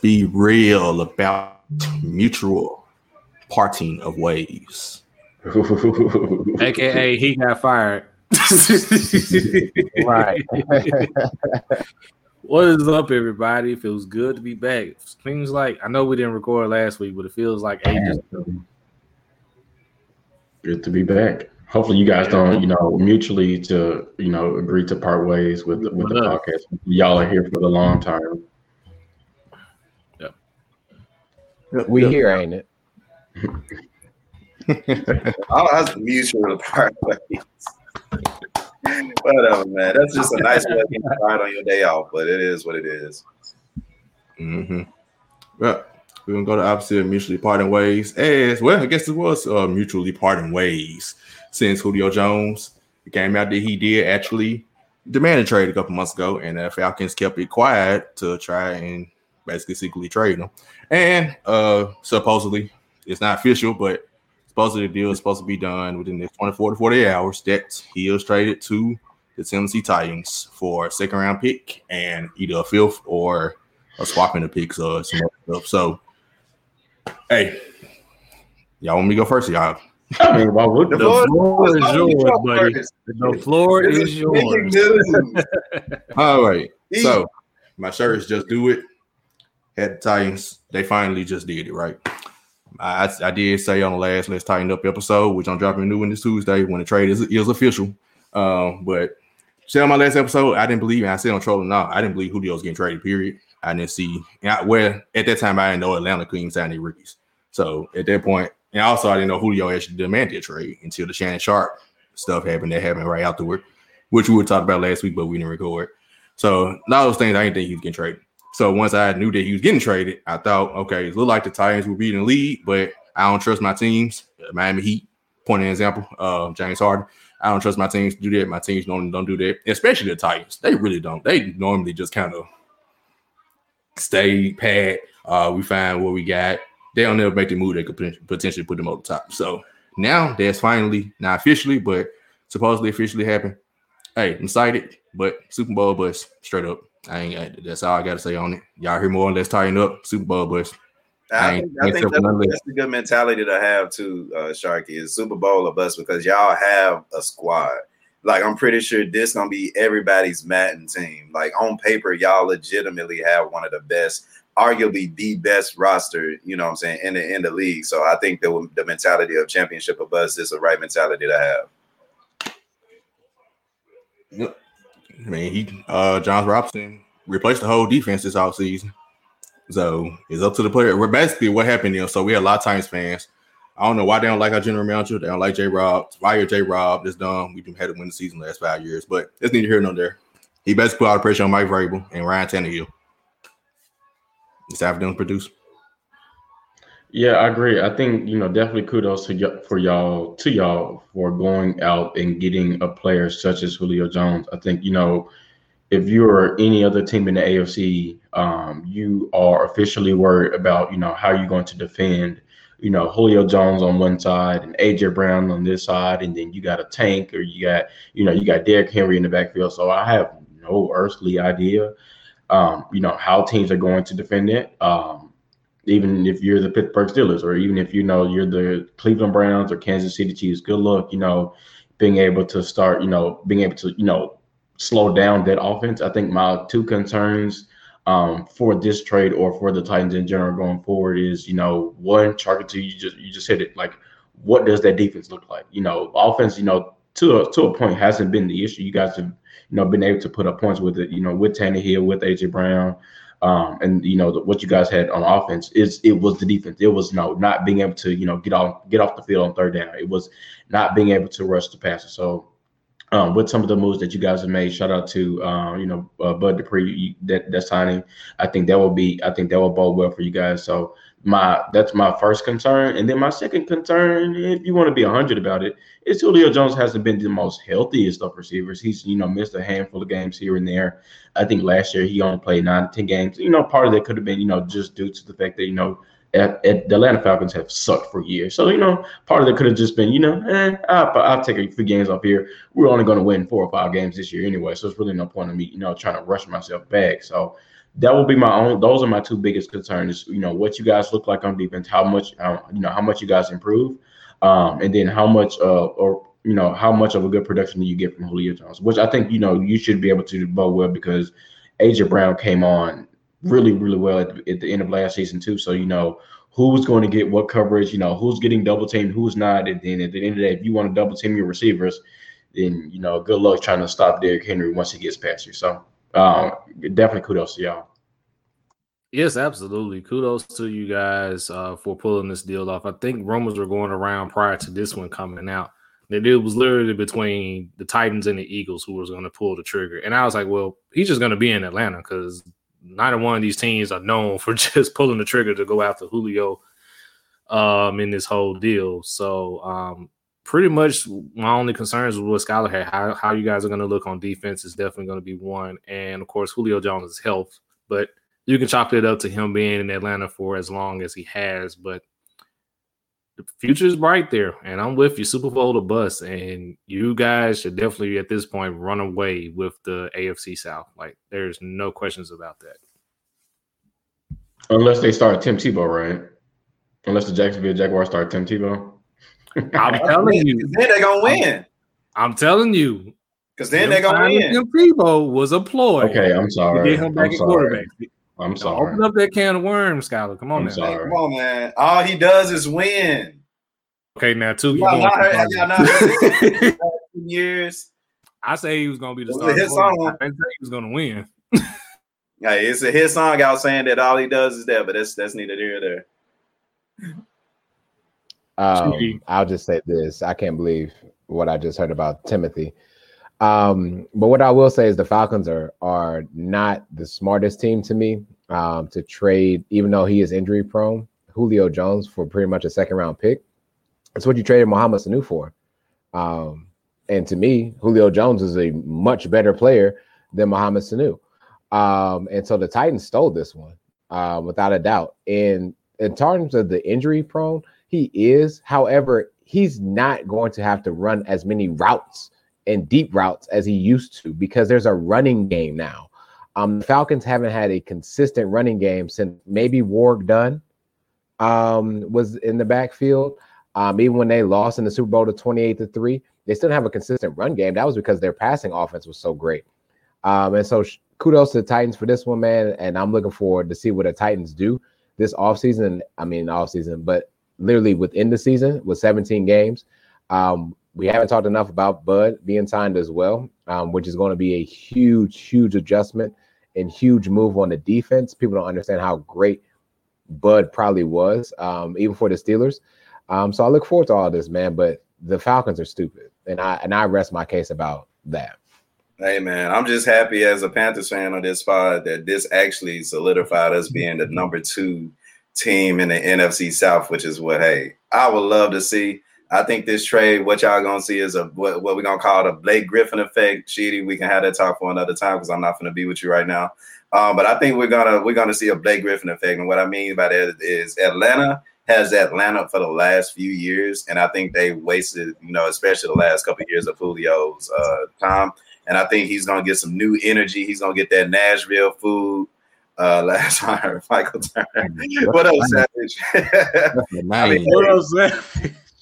be real about mutual parting of ways. AKA he got fired. right. what is up, everybody? It Feels good to be back. Seems like I know we didn't record last week, but it feels like ages ago. Good to be back. Hopefully, you guys don't, you know, mutually to, you know, agree to part ways with the, with the podcast. Y'all are here for the long term. Yep. We here, ain't it? All has mutual part ways. Whatever, man. That's just a nice way to get started on your day off, but it is what it is. Mm-hmm. Well, we're gonna go to opposite mutually parting ways. As well, I guess it was uh, mutually parting ways since Julio Jones came out that he did actually demand a trade a couple months ago, and the Falcons kept it quiet to try and basically secretly trading him. And uh supposedly it's not official, but supposedly the deal is supposed to be done within the 24 to 48 hours that he is traded to the Tennessee Titans for a second round pick and either a fifth or a swapping the picks or some other stuff. So hey, y'all want me to go first, y'all? I mean, why would The Lord, floor is Lord, yours, Lord, buddy. first. The floor is is yours. All right. So my shirt is just do it. Had the Titans. They finally just did it, right? I, I did say on the last Let's Tighten Up episode, which I'm dropping new one this Tuesday when the trade is, is official. Um, but said on my last episode, I didn't believe, and I said on trolling now, I didn't believe Julio was getting traded, period. I didn't see yeah, well at that time I didn't know Atlanta couldn't sign any rookies. So at that point, and also I didn't know Julio actually demanded a trade until the Shannon Sharpe stuff happened that happened right afterward, which we would talk about last week, but we didn't record. So a lot of those things I didn't think he was getting traded. So once I knew that he was getting traded, I thought, okay, it looked like the Titans were beating the lead, but I don't trust my teams. Miami Heat, point an example, uh, James Harden. I don't trust my teams to do that. My teams don't don't do that, especially the Titans. They really don't. They normally just kind of stay pat. Uh, we find what we got. They don't never make the move that could potentially put them over the top. So now that's finally not officially, but supposedly officially happened. Hey, I'm excited, but Super Bowl bust straight up. I ain't. I- That's all I got to say on it. Y'all hear more? Let's tighten up. Super Bowl bust. I I think, I think that's, that's a good mentality to have too, uh, Sharky, is Super Bowl or bust because y'all have a squad. Like I'm pretty sure this gonna be everybody's Madden team. Like on paper, y'all legitimately have one of the best, arguably the best roster. You know what I'm saying in the in the league. So I think that the mentality of championship or bust is the right mentality to have. I mean, he uh Jon Robinson replaced the whole defense this offseason. So it's up to the player. We're basically what happened here. So we had a lot of Titans fans. I don't know why they don't like our general manager. They don't like J Rob. Fire J Rob. That's dumb. We've had to win the season the last five years, but it's neither here nor there. He basically put all the pressure on Mike Vrabel and Ryan Tannehill. It's time for them produce. Yeah, I agree. I think you know definitely kudos to y- for y'all to y'all for going out and getting a player such as Julio Jones. I think you know if you're any other team in the AFC, um, you are officially worried about you know how you're going to defend. You know Julio Jones on one side and AJ Brown on this side, and then you got a tank or you got you know you got Derrick Henry in the backfield. So I have no earthly idea, um, you know how teams are going to defend it. Um, even if you're the Pittsburgh Steelers or even if you know you're the Cleveland Browns or Kansas City Chiefs, good luck, you know, being able to start, you know, being able to, you know, slow down that offense. I think my two concerns um, for this trade or for the Titans in general going forward is, you know, one, Charlie, to you just you just hit it. Like, what does that defense look like? You know, offense, you know, to a to a point hasn't been the issue. You guys have, you know, been able to put up points with it, you know, with Tannehill, with AJ Brown. Um, and you know the, what you guys had on offense is it was the defense. It was no not being able to you know get off get off the field on third down. It was not being able to rush the passer. So um, with some of the moves that you guys have made, shout out to uh, you know uh, Bud Dupree that that signing. I think that will be I think that will bode well for you guys. So my that's my first concern, and then my second concern, if you want to be hundred about it, is Julio Jones hasn't been the most healthiest of receivers. He's you know missed a handful of games here and there. I think last year he only played nine to ten games. You know, part of that could have been you know just due to the fact that you know at, at the Atlanta Falcons have sucked for years. So you know, part of it could have just been you know, eh, I'll, I'll take a few games off here. We're only going to win four or five games this year anyway, so it's really no point in me you know trying to rush myself back. So that will be my own. Those are my two biggest concerns. You know what you guys look like on defense, how much how, you know how much you guys improve, um, and then how much uh, or you know how much of a good production do you get from Julio Jones, which I think you know you should be able to do both well because AJ Brown came on really really well at the, at the end of last season too. So you know who's going to get what coverage, you know who's getting double teamed, who's not, and then at the end of the day, if you want to double team your receivers, then you know good luck trying to stop Derrick Henry once he gets past you. So um, definitely kudos to y'all. Yes, absolutely. Kudos to you guys uh, for pulling this deal off. I think rumors were going around prior to this one coming out that it was literally between the Titans and the Eagles who was going to pull the trigger. And I was like, well, he's just going to be in Atlanta because neither one of these teams are known for just pulling the trigger to go after Julio um, in this whole deal. So um, pretty much my only concerns with what Skylar had, how, how you guys are going to look on defense is definitely going to be one. And of course, Julio Jones' health. But you can chalk it up to him being in Atlanta for as long as he has, but the future is bright there. And I'm with you, Super Bowl to bust. And you guys should definitely at this point run away with the AFC South. Like there's no questions about that. Unless they start Tim Tebow, right? Unless the Jacksonville Jaguars start Tim Tebow. I'm telling you. Then they're gonna win. I'm telling you. Because then they're gonna win. Tim Tebow was a ploy. Okay, I'm sorry. To get him back I'm at sorry. quarterback. I'm Now, sorry. Open up that can of worms, Skylar. Come on I'm now. sorry. Come on, man. All he does is win. Okay, now two. Y'all not heard- y'all not heard years. I say he was gonna be the Was it starting his song? I didn't say he was gonna win. Hey, it's a hit song. I was saying that all he does is that, but that's that's neither here nor there. Um, I'll just say this: I can't believe what I just heard about Timothy. Um, but what I will say is the Falcons are are not the smartest team to me um, to trade, even though he is injury prone, Julio Jones for pretty much a second round pick. That's what you traded Mohamed Sanu for. Um, and to me, Julio Jones is a much better player than Mohamed Sanu. Um, and so the Titans stole this one uh, without a doubt. And in terms of the injury prone, he is. However, he's not going to have to run as many routes and deep routes as he used to because there's a running game now. Um, the Falcons haven't had a consistent running game since maybe Warrick Dunn um, was in the backfield. Um, even when they lost in the Super Bowl to 28 to 3, they still have a consistent run game. That was because their passing offense was so great. Um, and so sh- kudos to the Titans for this one, man. And I'm looking forward to see what the Titans do this offseason. I mean, offseason, but literally within the season with 17 games. Um, we haven't talked enough about Bud being signed as well, um, which is going to be a huge, huge adjustment and huge move on the defense. People don't understand how great Bud probably was, um, even for the Steelers. Um, so I look forward to all this, man. But the Falcons are stupid, and I and I rest my case about that. Hey man, I'm just happy as a Panthers fan on this spot that this actually solidified us being the number two team in the NFC South, which is what hey I would love to see. I think this trade, what y'all gonna see is a what, what we're gonna call the Blake Griffin effect. Sheedy, we can have that talk for another time because I'm not gonna be with you right now. Um, but I think we're gonna we're gonna see a Blake Griffin effect, and what I mean by that is Atlanta has Atlanta for the last few years, and I think they wasted, you know, especially the last couple of years of Julio's uh, time. And I think he's gonna get some new energy. He's gonna get that Nashville food. Uh, last time I heard Michael Turner. what up, Savage? I mean,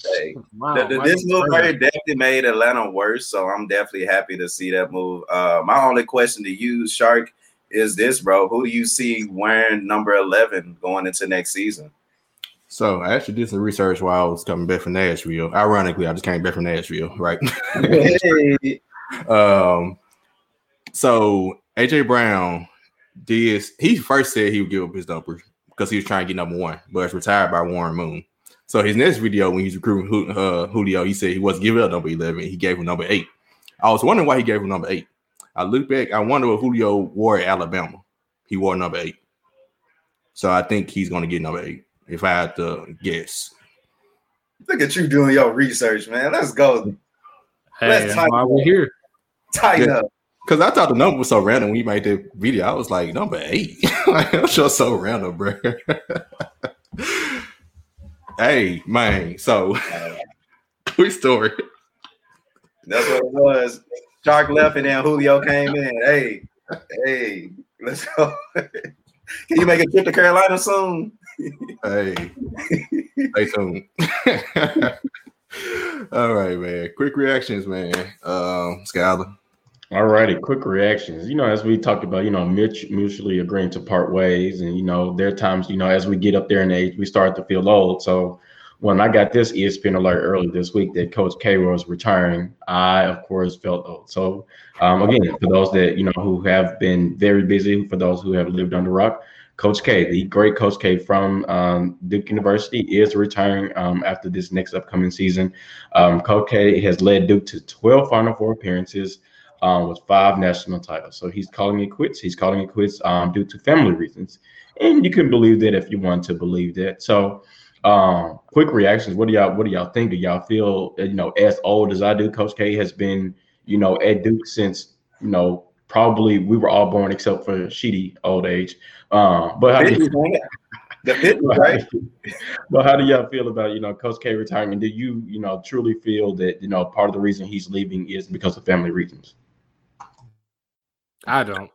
hey, Wow, the- the- this move right here definitely made Atlanta worse. So I'm definitely happy to see that move. Uh, my only question to you, Shark, is this, bro? Who do you see wearing number 11 going into next season? So I actually did some research while I was coming back from Nashville. Ironically, I just came back from Nashville, right? Hey. um, so AJ Brown did he first said he would give up his number because he was trying to get number one, but it's retired by Warren Moon. So his next video when he's recruiting uh, Julio, he said he wasn't giving up number eleven. He gave him number eight. I was wondering why he gave him number eight. I look back, I wonder what Julio wore at Alabama. He wore number eight. So I think he's going to get number eight if I had to guess. Look at you doing your research, man. Let's go. Hey, Let's that's why about we're here. Tighten Yeah. up. Because I thought the number was so random when he made the video. I was like, number eight. like, that's just so random, bro. hey, man. So, quick story. That's what it was. Shark left and then Julio came in. Hey, hey. Let's go. Can you make a trip to Carolina soon? hey, stay tuned. All right, man. Quick reactions, man. Um, Skyler. All righty, quick reactions. You know, as we talked about, you know, Mitch mutually agreeing to part ways, and you know, there are times, you know, as we get up there in age, we start to feel old. So, when I got this ESPN alert early this week that Coach K was retiring, I of course felt old. So, um, again, for those that you know who have been very busy, for those who have lived under rock, Coach K, the great Coach K from um, Duke University, is retiring um, after this next upcoming season. Um, Coach K has led Duke to 12 Final Four appearances um, with five national titles. So he's calling it quits. He's calling it quits um, due to family reasons. And you can believe that if you want to believe that. So um, quick reactions. What do y'all what do y'all think? Do y'all feel you know as old as I do? Coach K has been, you know, at Duke since, you know, probably we were all born except for Sheedy old age. Um, but how do you, the pit, right? but how do y'all feel about you know Coach K retiring? Do you you know truly feel that you know part of the reason he's leaving is because of family reasons? I don't.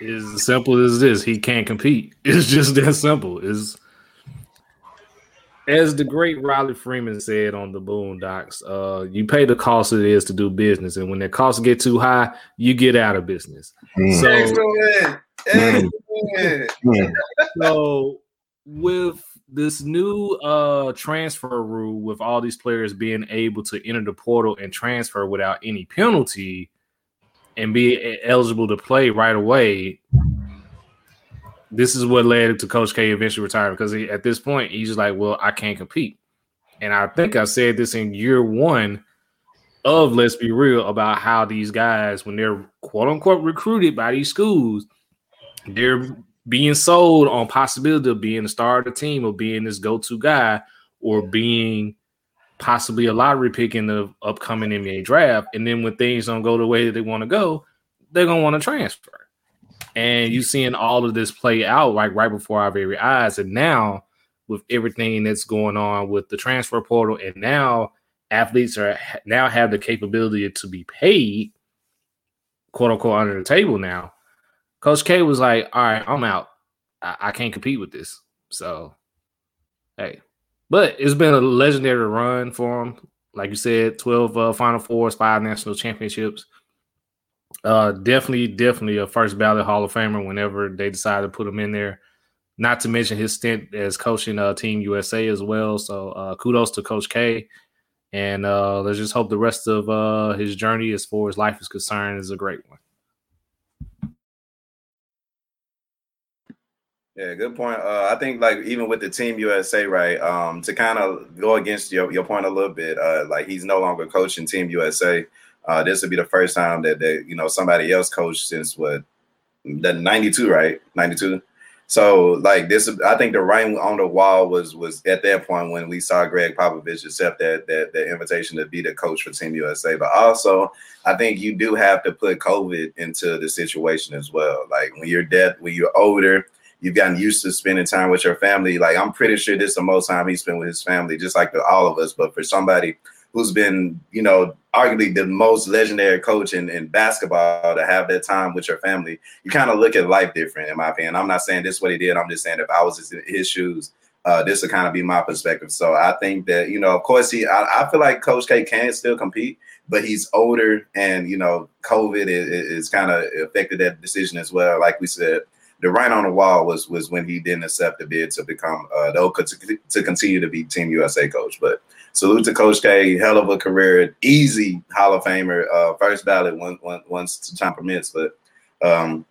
It's as simple as this. He can't compete. It's just that simple. Is as the great Riley Freeman said on the Boondocks, uh, you pay the cost it is to do business, and when the costs get too high, you get out of business. Mm. So, Excellent. Excellent. so with this new uh transfer rule, with all these players being able to enter the portal and transfer without any penalty, and be eligible to play right away, this is what led to Coach K eventually retiring because he, at this point he's like, well, I can't compete. And I think I said this in year one of Let's Be Real about how these guys, when they're quote unquote recruited by these schools, they're being sold on possibility of being the star of the team or being this go-to guy or being possibly a lottery pick in the upcoming NBA draft. And then when things don't go the way that they want to go, they're gonna want to transfer and you seeing all of this play out like right before our very eyes. And now with everything that's going on with the transfer portal, and now athletes are now have the capability to be paid, quote unquote, under the table. Now, Coach K was like, "All right, I'm out. I, I can't compete with this." So, hey, but it's been a legendary run for him. Like you said, twelve uh, Final Fours, five national championships. Uh, definitely, definitely a first ballot Hall of Famer whenever they decide to put him in there. Not to mention his stint as coaching uh, Team USA as well. So uh, kudos to Coach K. And uh, let's just hope the rest of uh, his journey, as far as life is concerned, is a great one. Yeah, good point. Uh, I think like even with the Team USA, right? Um, to kind of go against your, your point a little bit, uh, like he's no longer coaching Team USA. Uh, this would be the first time that they, you know, somebody else coached since what the 92, right? 92. So like this, I think the writing on the wall was was at that point when we saw Gregg Popovich accept that that that invitation to be the coach for Team USA. But also, I think you do have to put COVID into the situation as well. Like when you're dead, when you're older, you've gotten used to spending time with your family. Like I'm pretty sure this is the most time he spent with his family, just like all of us. But for somebody who's been, you know, arguably the most legendary coach in, in basketball to have that time with your family, you kind of look at life different, in my opinion. I'm not saying this is what he did. I'm just saying if I was in his shoes, uh, this would kind of be my perspective. So I think that, you know, of course, he, I, I feel like Coach K can still compete, but he's older and, you know, COVID is, is kind of affected that decision as well. Like we said, the writing on the wall was was when he didn't accept the bid to become uh, to, to continue to be Team USA coach. But salute to Coach K, hell of a career, easy Hall of Famer, uh, first ballot once once time permits. But um,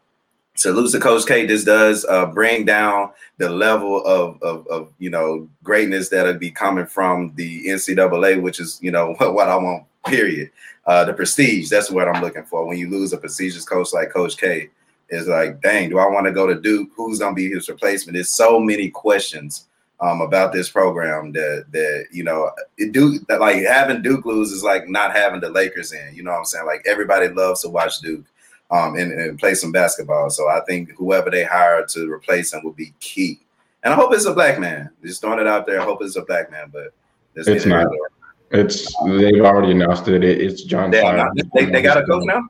salute to Coach K. This does uh, bring down the level of, of, of you know greatness that'll be coming from the NCAA, which is you know what, what I want. Period. Uh, the prestige. That's what I'm looking for. When you lose a prestigious coach like Coach K, is like, dang, do I want to go to Duke? Who's gonna be his replacement? There's so many questions um, about this program that that you know Duke that like having Duke lose is like not having the Lakers in. You know what I'm saying? Like everybody loves to watch Duke um, and, and play some basketball. So I think whoever they hire to replace him will be key. And I hope it's a black man. Just throwing it out there. I hope it's a black man, but it's not. It's they've already announced it. It's John. They, they, they got a coach now.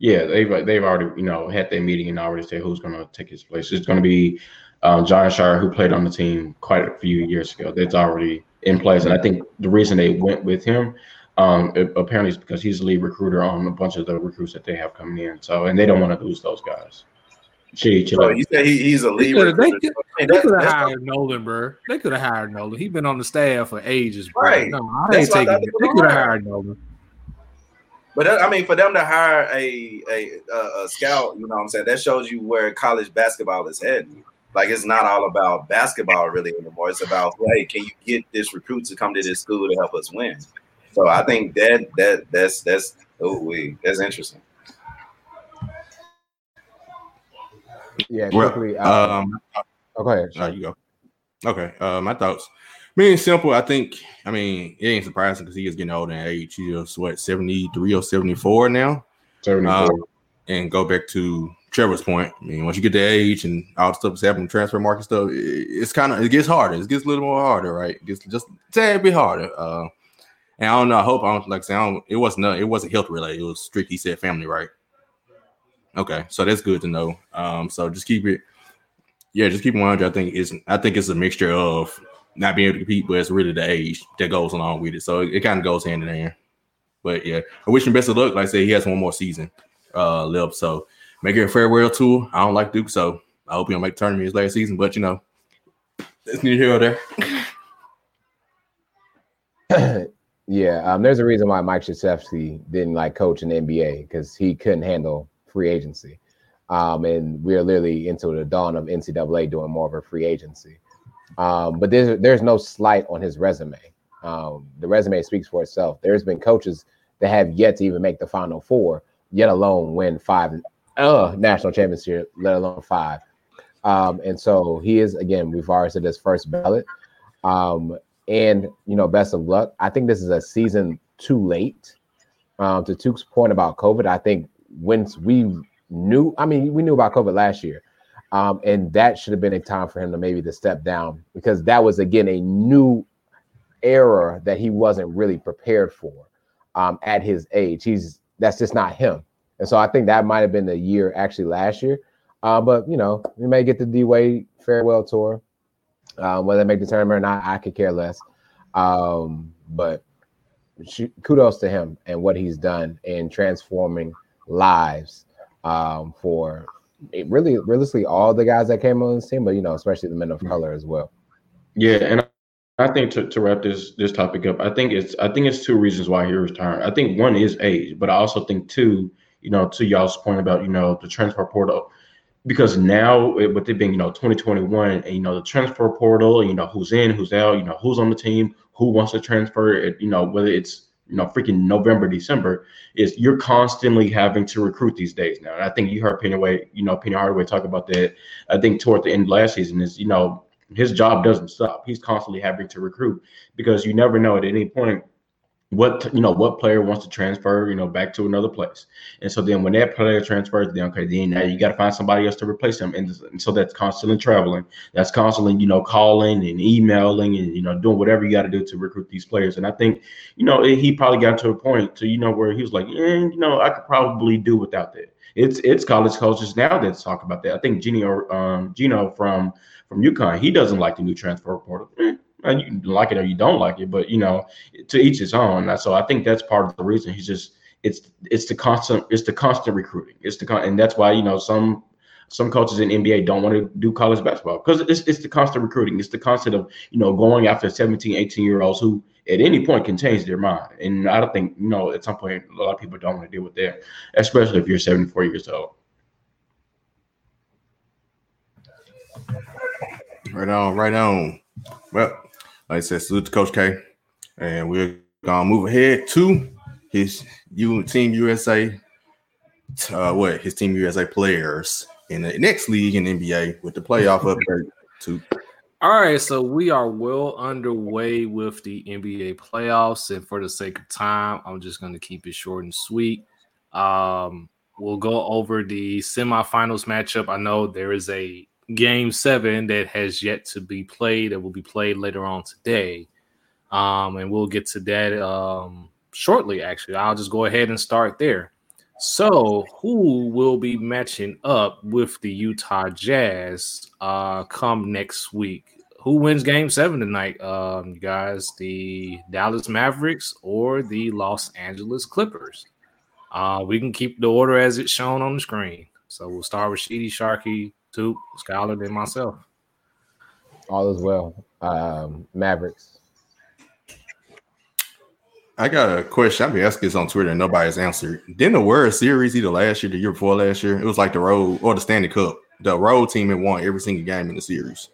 Yeah, they've they've already you know had their meeting and already said who's going to take his place. It's going to be um, Jon Scheyer, who played on the team quite a few years ago. That's already in place, and I think the reason they went with him um, apparently is because he's the lead recruiter on a bunch of the recruits that they have coming in. So, and they don't want to lose those guys. Shit, so you say he, he's a lead they recruiter. They, they could have hired Nolan, bro. They could have hired Nolan. He's been on the staff for ages, bro. Right. No, I ain't taking it. They could have hired Nolan. But that, I mean, for them to hire a, a a scout, you know what I'm saying, that shows you where college basketball is heading. Like it's not all about basketball really anymore. It's about hey, can you get this recruit to come to this school to help us win? So I think that that that's that's oh we that's interesting. Yeah, Well. Um, um, oh, go ahead. there you go. Okay, uh, my thoughts. Mean, simple. I think. I mean, it ain't surprising because he is getting older in age. He's what seventy three or seventy four now. 74. Um, and go back to Trevor's point. I mean, once you get to age and all the stuff that's happening, transfer market stuff, it, it's kind of it gets harder. It gets a little more harder, right? It gets just a tad bit harder. Uh, and I don't know. I hope I don't like I say I don't, it wasn't uh, it wasn't health related. It was strictly said family, right? Okay, so that's good to know. Um, so just keep it. Yeah, just keep it 100. I think it's I think it's a mixture of not being able to compete, but it's really the age that goes along with it. So it, it kind of goes hand in hand. But yeah, I wish him best of luck. Like I said, he has one more season uh left. So make it a farewell tour. I don't like Duke, so I hope he don't make the tournament his last season. But you know, that's neither here or there. yeah, um, there's a reason why Mike Krzyzewski didn't like coach in the NBA because he couldn't handle free agency. Um, and we're literally into the dawn of NCAA doing more of a free agency. Um, but there's there's no slight on his resume. Um, the resume speaks for itself. There's been coaches that have yet to even make the Final Four, yet alone win five uh, national championship, let alone five. Um, and so he is again. We've already said this first ballot. Um, and you know, best of luck. I think this is a season too late. Um, to Tuke's point about COVID, I think once we knew, I mean, we knew about COVID last year, um, and that should have been a time for him to maybe to step down because that was again a new era that he wasn't really prepared for um, at his age. He's that's just not him, and so I think that might have been the year actually last year. Uh, but you know, we may get the D Wade farewell tour. Um, whether they make the tournament or not, I could care less. Um, but kudos to him and what he's done in transforming lives um, for really realistically all the guys that came on the team, but you know, especially the men of mm-hmm. color as well. Yeah, and I think to, to wrap this this topic up, I think it's I think it's two reasons why he returned. I think one is age, but I also think two, you know, to y'all's point about you know the transfer portal, because now with it being you know 2021 and you know the transfer portal, you know who's in, who's out, you know who's on the team, who wants to transfer, it, you know whether it's you know freaking November, December, is you're constantly having to recruit these days now. And I think you heard Penny Way, you know Penny Hardaway talk about that. I think toward the end last season is you know his job doesn't stop. He's constantly having to recruit because you never know at any point what you know what player wants to transfer you know back to another place. And so then when that player transfers then okay then now you got to find somebody else to replace him. And, and, so that's constantly traveling. That's constantly you know calling and emailing and you know doing whatever you got to do to recruit these players. And i think you know he probably got to a point to you know where he was like eh, you know i could probably do without that. It's it's college coaches now that talk about that. I think Geno um Geno from from UConn he doesn't like the new transfer portal. Eh, and you like it or you don't like it, but you know, to each his own. So I think that's part of the reason he's just it's it's the constant it's the constant recruiting. It's the con- and that's why you know some some coaches in NBA don't want to do college basketball because it's, it's the constant recruiting. It's the constant of, you know, going after 17, 18 year olds who at any point can change their mind. And I don't think, you know, at some point, a lot of people don't want to deal with that, especially if you're 74 years old. Right on, right on. Well, like I said, salute to Coach K. And we're gonna move ahead to his U Team USA. Uh, what his Team USA players in the next league in NBA with the playoff upgrade to. All right, so we are well underway with the NBA playoffs, and for the sake of time, I'm just going to keep it short and sweet. Um, we'll go over the semifinals matchup. I know there is a game seven that has yet to be played that will be played later on today. Um, and we'll get to that um, shortly, actually. I'll just go ahead and start there. So, who will be matching up with the Utah Jazz uh, come next week? Who wins Game Seven tonight, um, you guys? The Dallas Mavericks or the Los Angeles Clippers? Uh, we can keep the order as it's shown on the screen. So we'll start with Sheedy, Sharky, Toop, Skylar, and myself. All is well. Um, Mavericks. I got a question. I've been asking this on Twitter and nobody's answered. Didn't the World Series either last year, the year before last year? It was like the road or the Stanley Cup. The road team had won every single game in the series.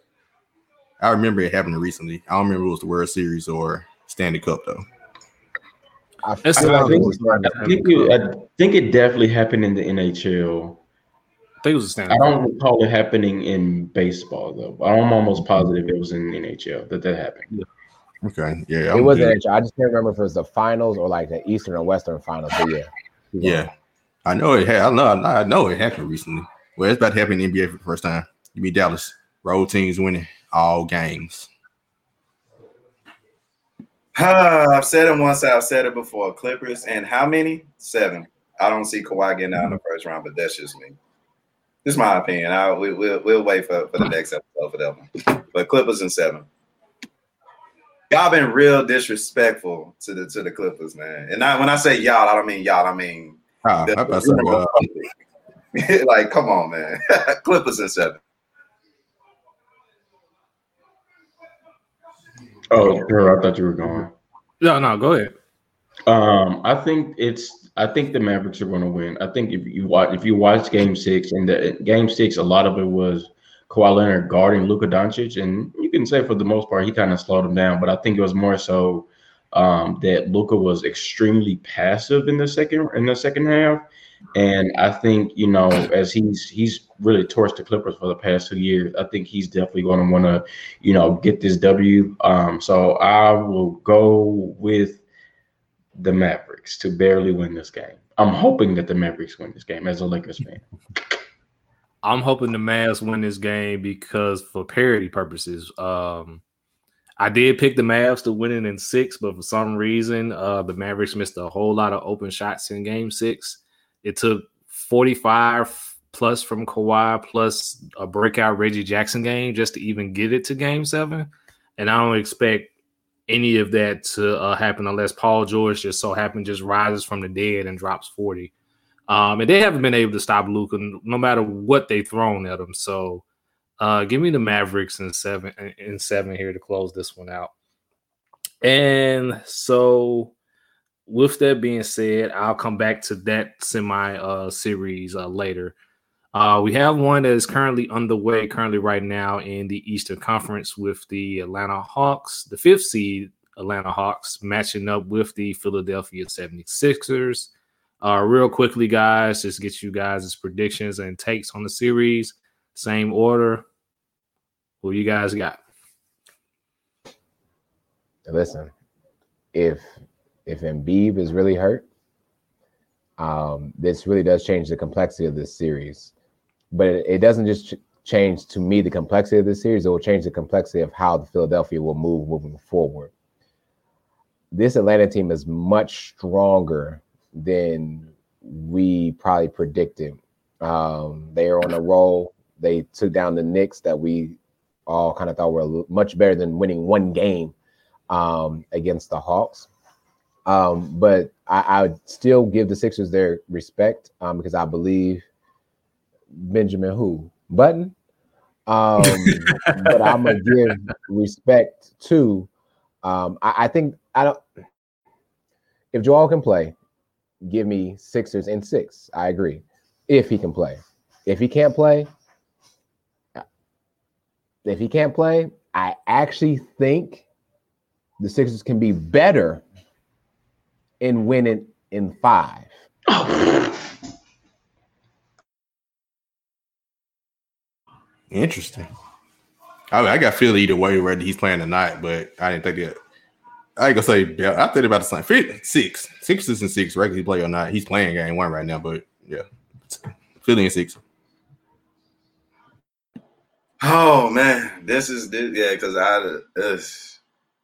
I remember it happening recently. I don't remember it was the World Series or Stanley Cup though. I, I, think, I, think it, I think it definitely happened in the NHL. I think it was a Stanley. I don't recall it happening in baseball though. I'm almost positive it was in NHL that that happened. Yeah. Okay. Yeah. I'm it was NHL. I just can't remember if it was the finals or like the Eastern or Western finals. But yeah. Yeah. I know it had. I know. I know it happened recently. Well, it's about to happen in the NBA for the first time. You mean Dallas road teams winning all games. I've said it once. I've said it before. Clippers and how many? Seven. I don't see Kawhi getting out in the first round, but that's just me. This is my opinion. I we, will we'll wait for, for the next episode for that one. But Clippers and seven. Y'all been real disrespectful to the to the Clippers, man. And I, when I say y'all, I don't mean y'all. I mean ah, the, the, like, come on, man. Clippers and seven. Oh, sure. I thought you were going. No, no, go ahead. Um, I think it's. I think the Mavericks are going to win. I think if you watch, if you watch Game Six, and the Game Six, a lot of it was Kawhi Leonard guarding Luka Doncic, and you can say for the most part he kind of slowed him down. But I think it was more so um, that Luka was extremely passive in the second in the second half, and I think you know as he's he's really torched the Clippers for the past two years, I think he's definitely going to want to you know get this W. Um, so I will go with the Mavericks to barely win this game. I'm hoping that the Mavericks win this game as a Lakers fan. I'm hoping the Mavs win this game because for parity purposes, um, I did pick the Mavs to win it in six, but for some reason, uh, the Mavericks missed a whole lot of open shots in game six. It took 45 plus from Kawhi plus a breakout Reggie Jackson game just to even get it to game seven. And I don't expect any of that to uh, happen unless Paul George just so happen just rises from the dead and drops 40. Um, and they haven't been able to stop Luka no matter what they've thrown at him. So uh, give me the Mavericks in seven in seven here to close this one out. And so with that being said, I'll come back to that semi uh, series uh, later. Uh, we have one that is currently underway, currently right now in the Eastern Conference with the Atlanta Hawks, the fifth seed Atlanta Hawks, matching up with the Philadelphia 76ers. Uh, real quickly, guys, just get you guys' predictions and takes on the series. Same order. Who you guys got? Listen, if if Embiid is really hurt, um, this really does change the complexity of this series. But it, doesn't just ch- change to me the complexity of this series; it will change the complexity of how the Philadelphia will move moving forward. This Atlanta team is much stronger than we probably predicted. Um, they are on a roll. They took down the Knicks that we all kind of thought were much better than winning one game um, against the Hawks. Um, but I, I, would still give the Sixers their respect um, because I believe Benjamin who Button. Um, but I'm gonna give respect to. Um, I, I think I don't. If Joel can play, give me Sixers and six. I agree. If he can play. If he can't play, if he can't play, I actually think the Sixers can be better in winning in five. Interesting. I, mean, I got Philly either way whether he's playing tonight, but I didn't think that I ain't gonna say I think about the same. Fit six, sixes and six, regularly play or not. He's playing game one right now, but yeah, Philly and six. Oh man, this is this, yeah, because I uh,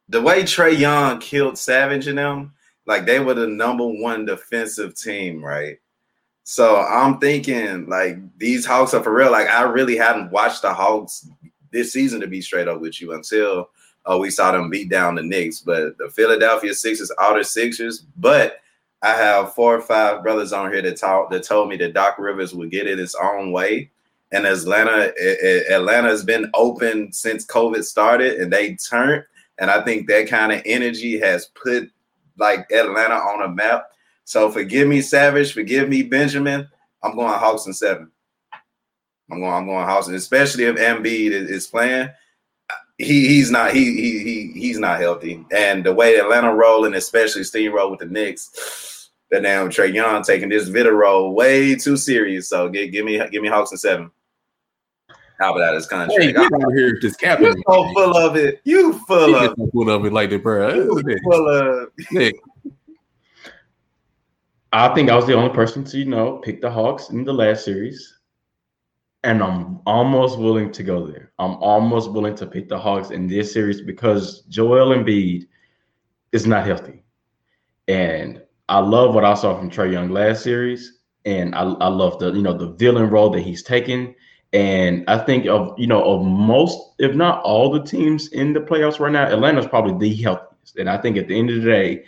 the way Trae Young killed Savage and them, like they were the number one defensive team, right? So I'm thinking like these Hawks are for real. Like I really hadn't watched the Hawks this season to be straight up with you until uh, we saw them beat down the Knicks. But the Philadelphia Sixers are the Sixers. But I have four or five brothers on here that talk that told me that Doc Rivers would get it its own way. And Atlanta, Atlanta has been open since COVID started, and they turned. And I think that kind of energy has put like Atlanta on a map. So forgive me, Savage. Forgive me, Benjamin. I'm going Hawks and seven. I'm going. I'm going Hawks, and especially if Embiid is, is playing. He he's not he he he he's not healthy, and the way Atlanta rolling, especially steamroll with the Knicks, that damn Trae Young taking this video way too serious. So give, give me give me Hawks and seven. How about that? His contract. Hey, get out here just capping. You so full of it. You full of it. Full of it like that, bro. Full of. I think I was the only person to, you know, pick the Hawks in the last series. And I'm almost willing to go there. I'm almost willing to pick the Hawks in this series because Joel Embiid is not healthy. And I love what I saw from Trae Young last series. And I, I love the, you know, the villain role that he's taken. And I think of, you know, of most, if not all the teams in the playoffs right now, Atlanta's probably the healthiest. And I think at the end of the day,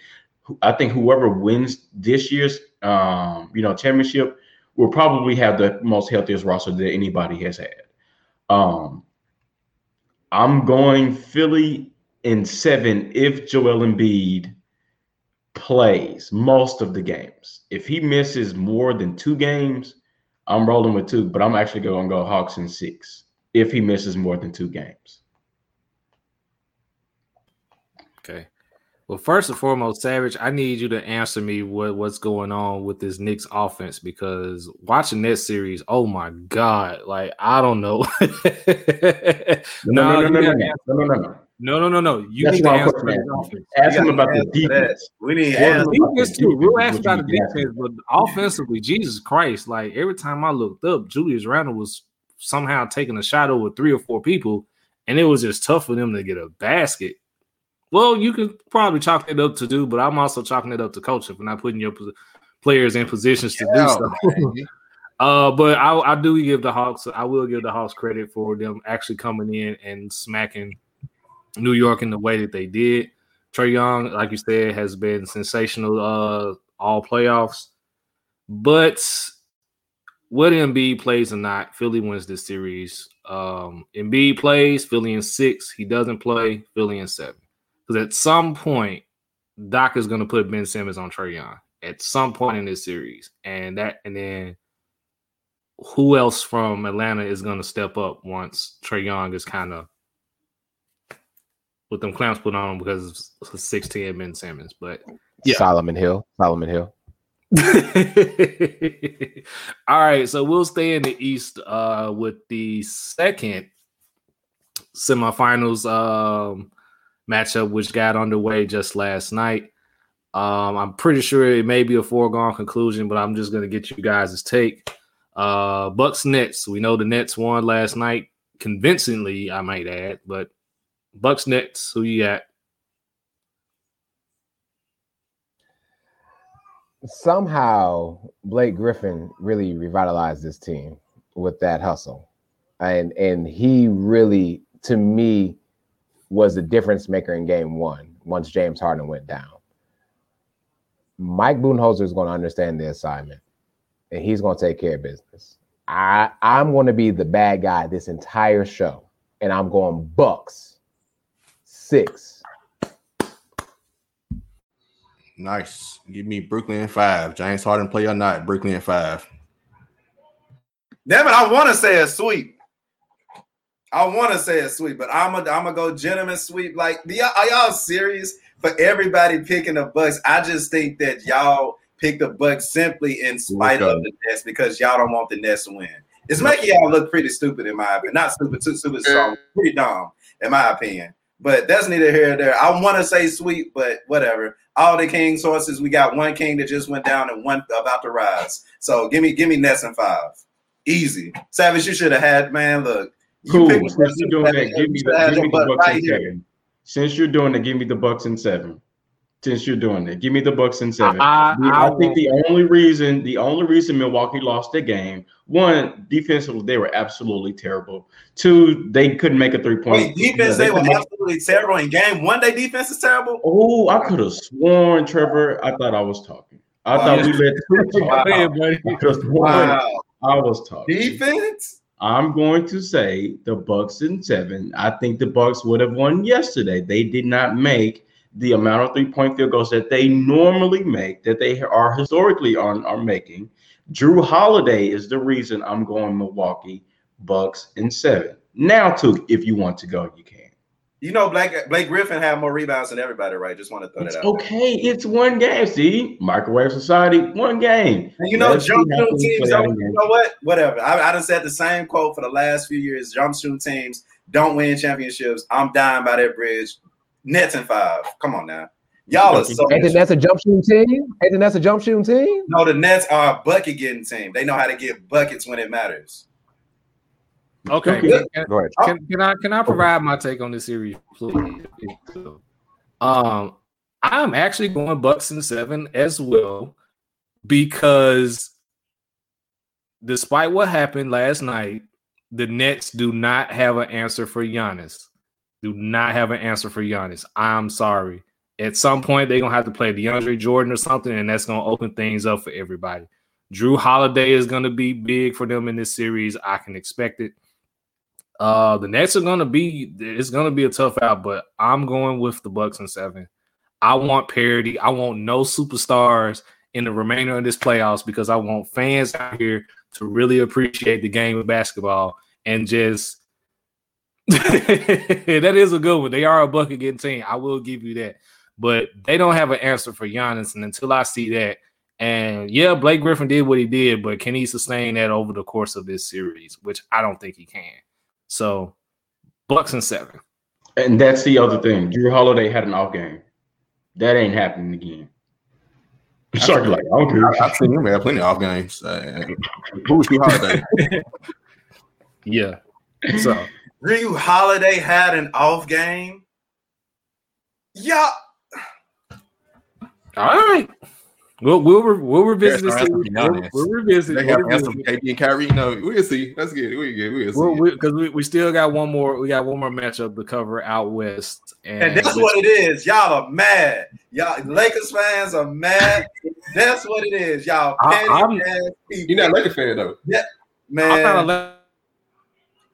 I think whoever wins this year's um, you know championship will probably have the most healthiest roster that anybody has had. Um, I'm going Philly in seven if Joel Embiid plays most of the games. If he misses more than two games, I'm rolling with two, but I'm actually going to go Hawks in six if he misses more than two games. Okay. Well, first and foremost, Savage, I need you to answer me what, what's going on with this Knicks offense because watching that series, oh my god, like I don't know. no, no, no, no, no, no, no, no, no. No, no, no, no. You That's need to answer Ask him about the defense. We need to ask defense too. We'll ask about the defense, but offensively, Jesus Christ! Like every time I looked up, Julius Randle was somehow taking a shot over three or four people, and it was just tough for them to get a basket. Well, you can probably chalk it up to do, but I'm also chalking it up to coaching for not putting your players in positions to yeah, do stuff. uh, but I, I do give the Hawks, I will give the Hawks credit for them actually coming in and smacking New York in the way that they did. Trae Young, like you said, has been sensational uh, all playoffs. But whether Embiid plays or not, Philly wins this series. Um, Embiid plays, Philly in six. He doesn't play, Philly in seven. Because at some point, Doc is going to put Ben Simmons on Trae Young at some point in this series, and that, and then who else from Atlanta is going to step up once Trae Young is kind of with them clamps put on him because of 16 Ben Simmons. But yeah, Solomon Hill, Solomon Hill. All right, so we'll stay in the East uh, with the second semifinals. Um, matchup, which got underway just last night. Um, I'm pretty sure it may be a foregone conclusion, but I'm just going to get you guys' take. Uh, Bucks Nets. We know the Nets won last night convincingly, I might add, but Bucks Nets. Who you got? Somehow Blake Griffin really revitalized this team with that hustle, and and he really, to me, was the difference maker in game one once James Harden went down. Mike Budenholzer is going to understand the assignment and he's going to take care of business. I, I'm going to be the bad guy this entire show, and I'm going Bucks six. Nice. Give me Brooklyn five. James Harden play or not? Brooklyn five. Damn it! I want to say a sweep. I want to say a sweep, but I'm gonna I'm gonna go gentleman sweep. Like, y'all, are y'all serious for everybody picking the Bucks? I just think that y'all pick the Bucks simply in spite of the Nets because y'all don't want the Nets to win. It's making y'all look pretty stupid in my opinion. Not stupid, too stupid strong, pretty dumb in my opinion. But that's neither here nor there. I want to say sweep, but whatever. All the king sources, we got one king that just went down and one about to rise. So give me give me Nets and five. Easy. Savage, you should have had, man. Look, Cool. Since you're doing that, give me the, give me the Bucks right in seven. Since you're doing that, give me the Bucks in seven. since you're doing it. Give me the Bucks in seven. I, I, I think the only reason, the only reason Milwaukee lost the game, one, defensively, they were absolutely terrible. Two, they couldn't make a three point. defense, they, they were absolutely terrible. In game one, they defense is terrible. Oh, I could have sworn, Trevor. I thought I was talking. I wow. thought we let two talk. wow. I was talking. Defense. I'm going to say the Bucks in seven. I think the Bucks would have won yesterday. They did not make the amount of three point field goals that they normally make, that they are historically on are making. Jrue Holiday is the reason I'm going Milwaukee Bucks in seven. Now, too, if you want to go, you can. You know, Blake Blake Griffin had more rebounds than everybody, right? Just want to throw it's that out. Okay, there. it's one game. See, microwave society, one game. And you know, Let's jump shooting teams. Don't, you know what? Whatever. I, I done said the same quote for the last few years. Jump shooting teams don't win championships. I'm dying by that bridge. Nets and five. Come on now. Y'all are so. And then that's a jump shooting team. And then that's a jump shooting team. No, the Nets are a bucket getting team. They know how to get buckets when it matters. Okay. Can, can, can, can, I can I provide my take on this series, please? Um, I'm actually going Bucks and seven as well because despite what happened last night, the Nets do not have an answer for Giannis do not have an answer for Giannis. I'm sorry. At some point, they're gonna have to play DeAndre Jordan or something, and that's gonna open things up for everybody. Jrue Holiday is gonna be big for them in this series. I can expect it. Uh, the Nets are gonna be it's gonna be a tough out, but I'm going with the Bucks and seven. I want parity. I want no superstars in the remainder of this playoffs because I want fans out here to really appreciate the game of basketball and just that is a good one. They are a bucket getting team. I will give you that. But they don't have an answer for Giannis. And until I see that, and yeah, Blake Griffin did what he did, but can he sustain that over the course of this series? Which I don't think he can. So Bucks and seven. And that's the other thing. Jrue Holiday had an off game. That ain't happening again. Sorry, like I don't care. I've seen him have plenty of off games. Uh, who's Jrue Holiday? yeah. So Jrue Holiday had an off game. Yeah. All right. We'll we'll, we'll revisit this. We'll, we'll revisit. They have we'll some KD and Kyrie. No, we'll see. Let's get it. We get. We'll see. Because we, we, we, still got one more. We got one more matchup to cover out west. And, and that's what it is. Y'all are mad. Y'all Lakers fans are mad. that's what it is. Y'all petty I, am You're not a Lakers fan though. Yeah, man.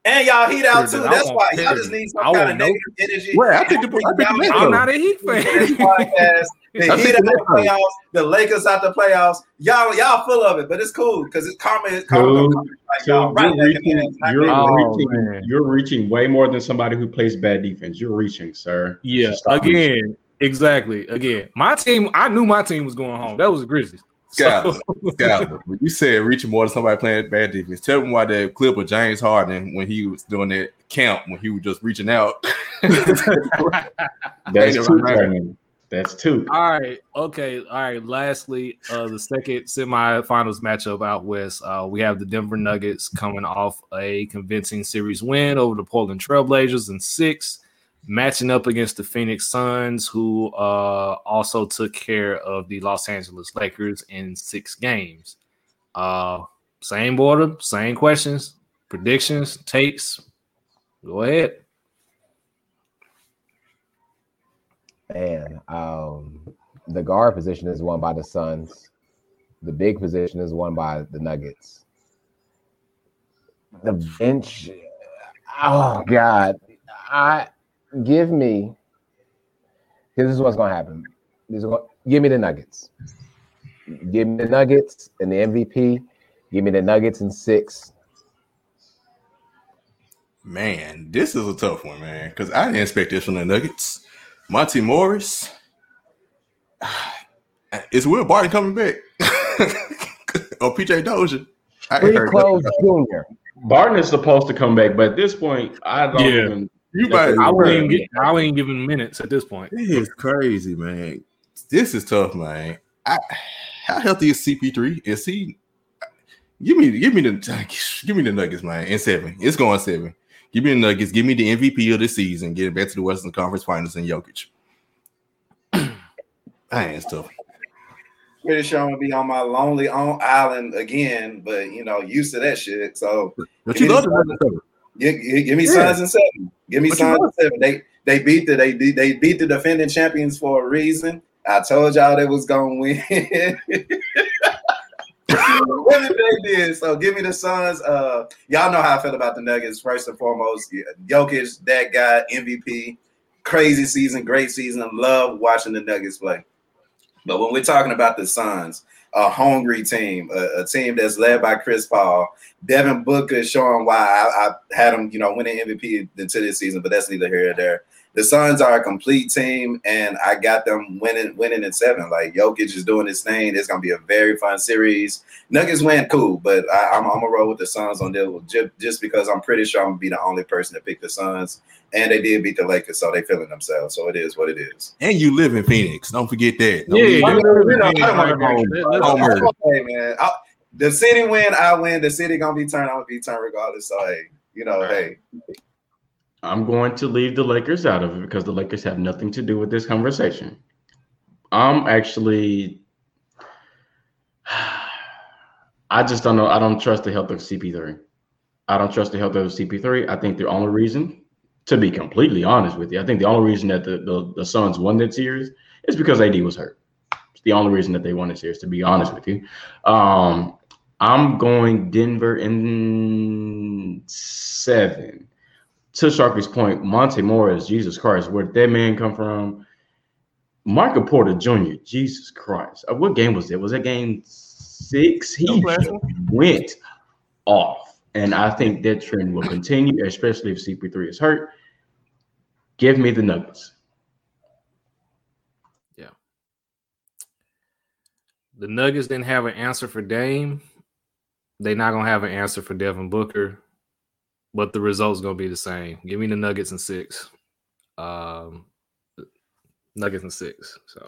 And y'all heat out too. That's why y'all just need some kind of negative energy. Well, I think the, I think the I'm not a Heat fan. podcast, the Heat out the playoffs, the Lakers out the playoffs. Y'all, y'all full of it, but it's cool because it's karma. karma. Like, y'all, right you're, reaching, you're, oh, reaching, you're reaching way more than somebody who plays bad defense. You're reaching, sir. Yeah. Again, reaching. exactly. Again, my team. I knew my team was going home. That was the Grizzlies. Skyler, Skyler, you said reaching more than somebody playing bad defense. Tell them why that clip of James Harden when he was doing that count when he was just reaching out. That's two. That's two. All right. Okay. All right. Lastly, uh, the second semifinals matchup out west, uh, we have the Denver Nuggets coming off a convincing series win over the Portland Trailblazers in six matching up against the Phoenix Suns, who uh, also took care of the Los Angeles Lakers in six games. Uh, same order, same questions, predictions, takes. Go ahead. Man, um, the guard position is won by the Suns. The big position is won by the Nuggets. The bench, oh God, I give me. This is what's gonna happen. This is gonna, give me the Nuggets. Give me the Nuggets and the MVP. Give me the Nuggets in six. Man, this is a tough one, man. Because I didn't expect this from the Nuggets. Monte Morris. Is Will Barton coming back? or PJ Dozier? Free clothes Junior. Barton is supposed to come back, but at this point, I don't yeah. even you might, I wouldn't even I wouldn't give him minutes at this point. This is crazy, man. This is tough, man. I, how healthy is CP3? Is he? Give me, give me the, give me the Nuggets, man. In seven, it's going seven. Give me the Nuggets. Give me the MVP of the season. Get it back to the Western Conference Finals and Jokic. Dang, it's tough. Pretty sure I'm gonna be on my lonely on island again, but you know, used to that shit. So But you love the give, give, me Yeah. Suns and seven. Give me you Suns and seven. They they beat the they they beat the defending champions for a reason. I told y'all they was gonna win. what did they did? So give me the Suns. Uh, y'all know how I feel about the Nuggets. First and foremost, Yeah, Jokic, that guy, MVP, crazy season, great season. Love watching the Nuggets play. But when we're talking about the Suns, a hungry team, a, a team that's led by Chris Paul, Devin Booker showing why I, I had him, you know, winning MVP into this season, but that's neither here or there. The Suns are a complete team, and I got them winning, winning in seven. Like Jokic is doing his thing. It's gonna be a very fun series. Nuggets win, cool, but I, I'm, I'm gonna roll with the Suns on this just, just because I'm pretty sure I'm gonna be the only person to pick the Suns, and they did beat the Lakers, so they feeling themselves. So it is what it is. And you live in Phoenix. Don't forget that. Don't Yeah, leave that. live in Phoenix, Phoenix. home- Let's- home murder. Hey man, I, the city win, I win. The city gonna be turned. I'm gonna be turned regardless. So hey, you know, hey, I'm going to leave the Lakers out of it because the Lakers have nothing to do with this conversation. I'm actually, I just don't know. I don't trust the health of CP3. I don't trust the health of CP3. I think the only reason, to be completely honest with you, I think the only reason that the, the, the Suns won that series is because AD was hurt. It's the only reason that they won the series, to be honest with you. Um, I'm going Denver in seven to Sharky's point, Monte Morris, Jesus Christ, where did that man come from? Michael Porter Jr., Jesus Christ. Uh, what game was it? Was that game six? He No, went off. And I think that trend will continue, especially if CP3 is hurt. Give me the Nuggets. Yeah. The Nuggets didn't have an answer for Dame. They're not gonna have an answer for Devin Booker, but the result's gonna be the same. Give me the Nuggets and six. Um, Nuggets and six. So,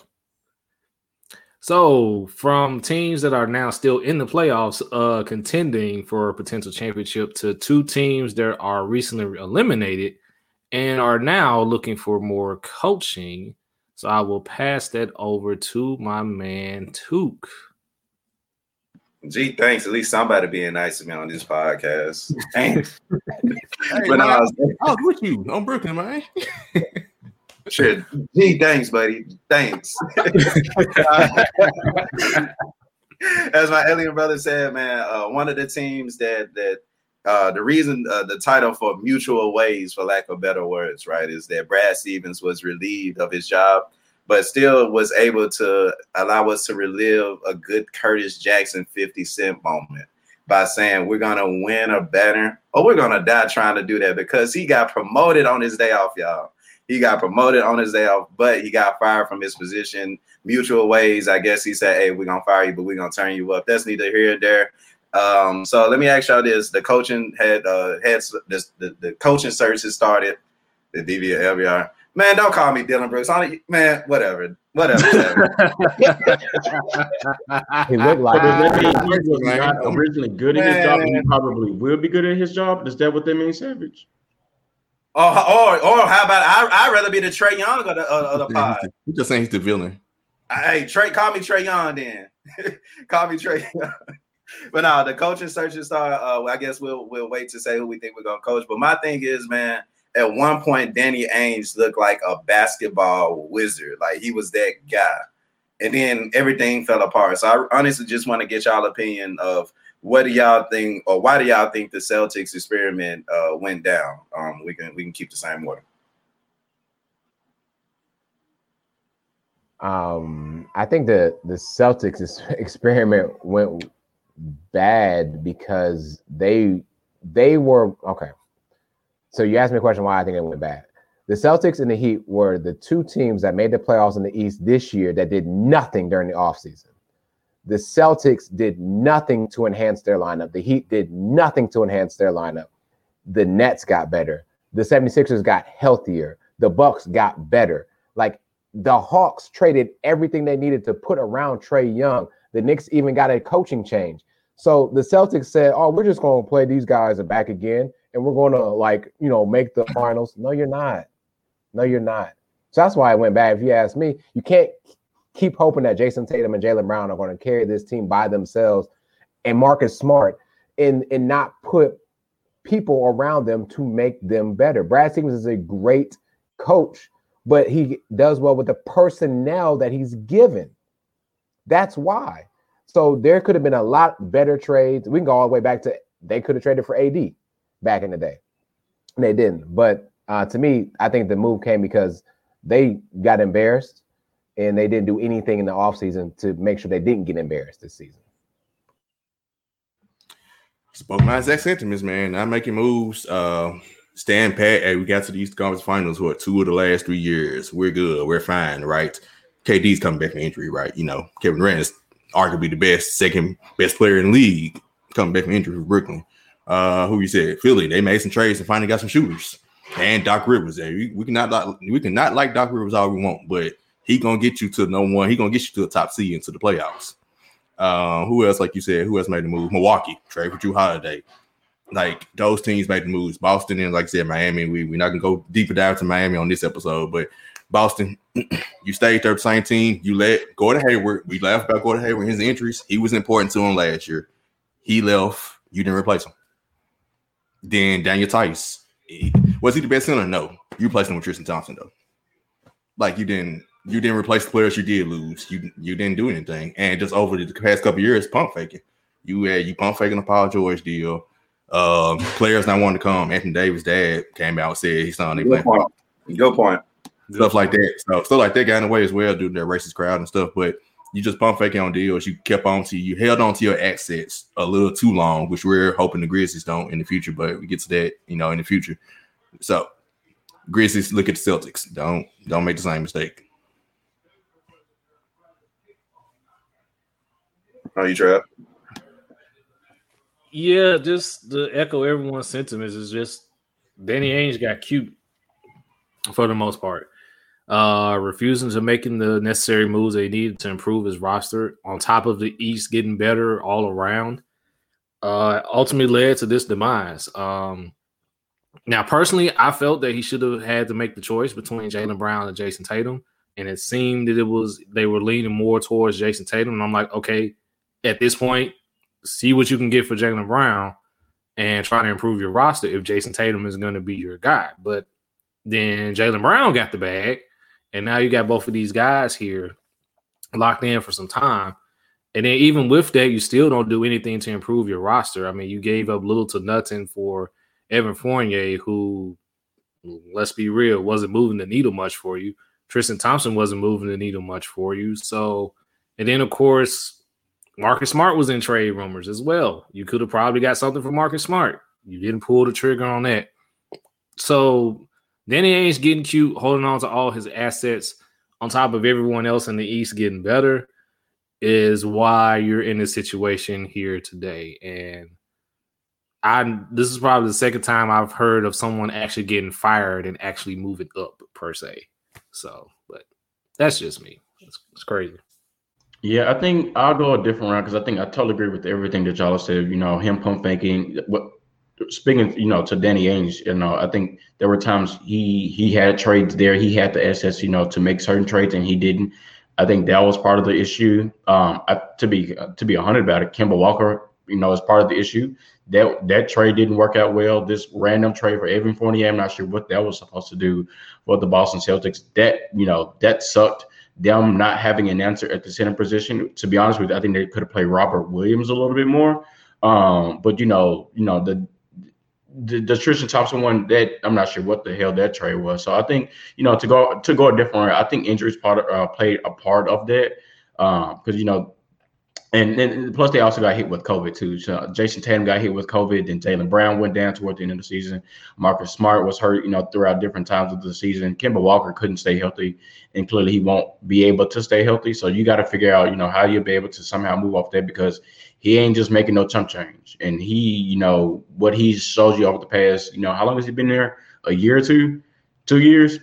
so from teams that are now still in the playoffs, uh, contending for a potential championship, to two teams that are recently eliminated and are now looking for more coaching. So I will pass that over to my man Took. Gee, thanks. At least somebody being nice to me on this podcast. Thanks. Hey, but man, I I was, was with you on Brooklyn, man. shit, gee, thanks, buddy. Thanks. As my alien brother said, man, uh, one of the teams that that uh, the reason uh, the title for mutual ways, for lack of better words, right, is that Brad Stevens was relieved of his job, but still was able to allow us to relive a good Curtis Jackson 50 Cent moment by saying we're gonna win or better, or we're gonna die trying to do that because he got promoted on his day off, y'all. He got promoted on his day off, but he got fired from his position. Mutual ways, I guess he said, "Hey, we're gonna fire you, but we're gonna turn you up." That's neither here nor there. Um, so let me ask y'all this: the coaching had uh, had the the coaching search has started. The DV LBR. Man, don't call me Dillon Brooks. I don't- man, whatever, whatever. He looked like So does that mean he was not originally good at his job and he probably will be good at his job? Is that what they mean, Savage? or, or or how about I? I'd rather be the Trae Young of the, of of the pod. He's just saying he's the villain. Hey, Trey, call me Trae Young then. call me Trey but now the coaching search is start. Uh, I guess we'll we'll wait to say who we think we're gonna coach. But my thing is, man, at one point Danny Ainge looked like a basketball wizard. Like he was that guy. And then everything fell apart. So I honestly just want to get y'all opinion of what do y'all think or why do y'all think the Celtics experiment uh, went down? Um, we can we can keep the same order. Um, I think the the Celtics experiment went bad because they they were okay. So you asked me a question why I think it went bad. The Celtics and the Heat were the two teams that made the playoffs in the East this year that did nothing during the offseason. The Celtics did nothing to enhance their lineup. The Heat did nothing to enhance their lineup. The Nets got better. The 76ers got healthier. The Bucks got better. Like the Hawks traded everything they needed to put around Trae Young. The Knicks even got a coaching change. So the Celtics said, "Oh, we're just going to play these guys back again, and we're going to like you know make the finals." No, you're not. No, you're not. So that's why it went bad. If you ask me, you can't keep hoping that Jayson Tatum and Jaylen Brown are going to carry this team by themselves and Marcus Smart and and not put people around them to make them better. Brad Stevens is a great coach, but he does well with the personnel that he's given. That's why. So there could have been a lot better trades. We can go all the way back to they could have traded for AD back in the day. And they didn't. But uh, to me, I think the move came because they got embarrassed and they didn't do anything in the offseason to make sure they didn't get embarrassed this season. Spoke my exact sentiments, man. Not making moves. Uh, stand pat. Hey, we got to the East Conference Finals. What two of the last three years? We're good. We're fine, right? KD's coming back from injury, right? You know, Kevin Durant is arguably the best, second best player in the league coming back from injury for Brooklyn. Uh, who you said Philly? They made some trades and finally got some shooters. And Doc Rivers there. We, we cannot like we cannot like Doc Rivers all we want, but he gonna get you to no one. He gonna get you to a top seed into the playoffs. Uh, who else? Like you said, who else made the move? Milwaukee trade for Jrue Holiday. Like those teams made the moves. Boston and like I said, Miami. We we're not gonna go deeper down to Miami on this episode, but Boston, you stayed there the same team. You let Gordon Hayward. We laughed about Gordon Hayward his injuries. He was important to him last year. He left. You didn't replace him. Then Daniel Theis. Was he the best center? No. You replaced him with Tristan Thompson though. Like you didn't you didn't replace the players you did lose. You you didn't do anything. And just over the past couple years, pump faking. You had you pump faking the Paul George deal. Um, players not wanting to come. Anthony Davis' dad came out and said he's not. Good point. Good point. Stuff like that. So stuff like that got in the way as well due to that racist crowd and stuff. But you just pump faking on deals. You kept on to you held on to your assets a little too long, which we're hoping the Grizzlies don't in the future. But we get to that, you know, in the future. So Grizzlies look at the Celtics. Don't don't make the same mistake. How you trap? Yeah, just to echo everyone's sentiments is just Danny Ainge got cute for the most part. Uh refusing to making the necessary moves they needed to improve his roster on top of the East getting better all around. Uh ultimately led to this demise. Um now personally, I felt that he should have had to make the choice between Jaylen Brown and Jayson Tatum. And it seemed that it was they were leaning more towards Jayson Tatum. And I'm like, okay, at this point, see what you can get for Jaylen Brown and try to improve your roster if Jayson Tatum is going to be your guy. But then Jaylen Brown got the bag, and now you got both of these guys here locked in for some time. And then even with that, you still don't do anything to improve your roster. I mean, you gave up little to nothing for Evan Fournier, who, let's be real, wasn't moving the needle much for you. Tristan Thompson wasn't moving the needle much for you. So, and then of course, Marcus Smart was in trade rumors as well. You could have probably got something from Marcus Smart. You didn't pull the trigger on that. So Danny Ainge getting cute, holding on to all his assets on top of everyone else in the East getting better is why you're in this situation here today. And I this is probably the second time I've heard of someone actually getting fired and actually moving up per se. So, but that's just me. It's, it's crazy. Yeah, I think I'll go a different route because I think I totally agree with everything that y'all said. You know, him pump faking. What speaking, you know, to Danny Ainge, you know, I think there were times he he had trades there. He had the assets, you know, to make certain trades, and he didn't. I think that was part of the issue. Um, I, to be to be hundred about it, Kemba Walker, you know, is part of the issue. That that trade didn't work out well. This random trade for Evan Fournier, I'm not sure what that was supposed to do for the Boston Celtics. That you know, that sucked them not having an answer at the center position. To be honest with you, I think they could have played Robert Williams a little bit more. Um, but you know, you know the, the the Tristan Thompson one that I'm not sure what the hell that trade was. So I think you know to go to go a different way. I think injuries part of, uh, played a part of that because um, you know and then plus they also got hit with COVID too. So Jayson Tatum got hit with COVID. Then Jaylen Brown went down toward the end of the season. Marcus Smart was hurt, you know, throughout different times of the season. Kemba Walker couldn't stay healthy, and clearly he won't be able to stay healthy. So you got to figure out, you know, how you'll be able to somehow move off that because he ain't just making no chump change. And he, you know, what he shows you over the past, you know, how long has he been there? A year or two, two years.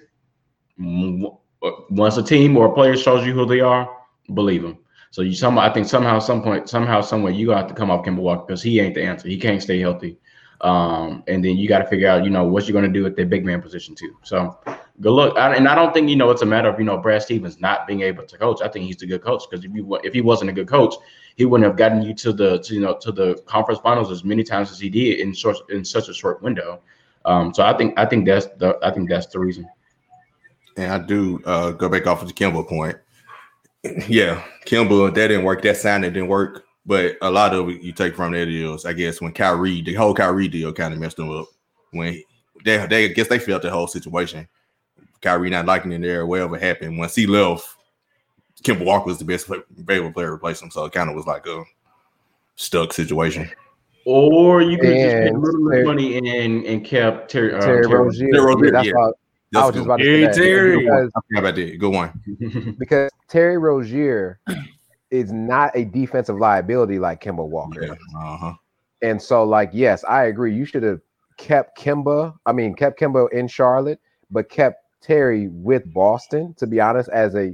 Uh, once a team or a player shows you who they are, believe them. So you some I think somehow, some point, somehow, somewhere you got to come off Kemba Walker because he ain't the answer. He can't stay healthy. Um, and then you got to figure out, you know, what you're going to do at the big man position too. So good luck. I, and I don't think you know it's a matter of you know Brad Stevens not being able to coach. I think he's a good coach because if you if he wasn't a good coach, he wouldn't have gotten you to the to, you know to the conference finals as many times as he did in short in such a short window. Um, so I think I think that's the I think that's the reason. And I do uh, go back off of the Kemba point. Yeah, Kemba, that didn't work. That sign didn't work. But a lot of it you take from that is, I guess, when Kyrie, the whole Kyrie deal kind of messed them up. When they, they I guess they felt the whole situation. Kyrie not liking it there, whatever happened. Once he left, Kemba Walker was the best available player to replace him. So it kind of was like a stuck situation. Or you could just put a little bit of money and and kept Terry, uh, Terry, Terry Rozier. Terry Rozier, That's yeah. Why I was just about to say Hey, that. Terry. Because, How about that? Good one. because Terry Rozier is not a defensive liability like Kemba Walker. Yeah. Uh-huh. And so, like, yes, I agree. You should have kept Kemba. I mean, kept Kemba in Charlotte, but kept Terry with Boston. To be honest, as a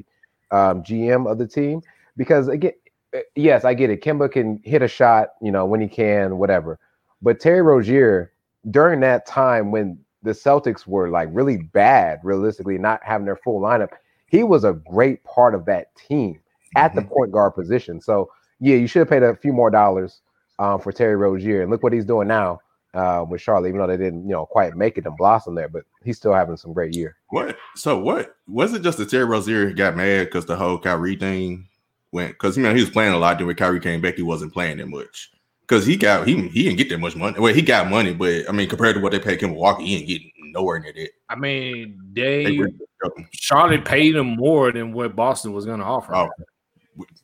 um, GM of the team, because again, eh, yes, I get it. Kemba can hit a shot, you know, when he can, whatever. But Terry Rozier, during that time when the Celtics were like really bad, realistically, not having their full lineup, he was a great part of that team at the point guard position. So yeah, you should have paid a few more dollars um, for Terry Rozier, and look what he's doing now uh, with Charlotte. Even though they didn't, you know, quite make it and blossom there, but he's still having some great year. What? So what? Was it just that Terry Rozier got mad because the whole Kyrie thing went? Because you know he was playing a lot. Then when Kyrie came back, he wasn't playing that much. Because he got he he didn't get that much money. Well, he got money, but I mean compared to what they paid Kemba Walker, he didn't get nowhere near that. I mean, They they really struck him. Charlotte paid him more than what Boston was going to offer. Oh,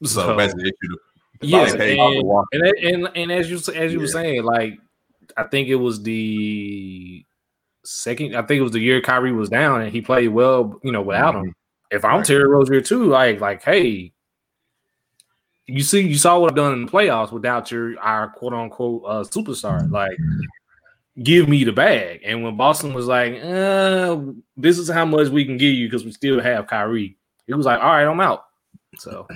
so, So- basically, yes, and, and, and and as you as you were saying, like I think it was the second. I think it was the year Kyrie was down and he played well. You know, without him. If I'm Mm-hmm. Right. Terry Rozier too, like like hey, you see, you saw what I've done in the playoffs without your our quote unquote uh, superstar. Like, give me the bag. And when Boston was like, uh, this is how much we can give you because we still have Kyrie, it was like, all right, I'm out. So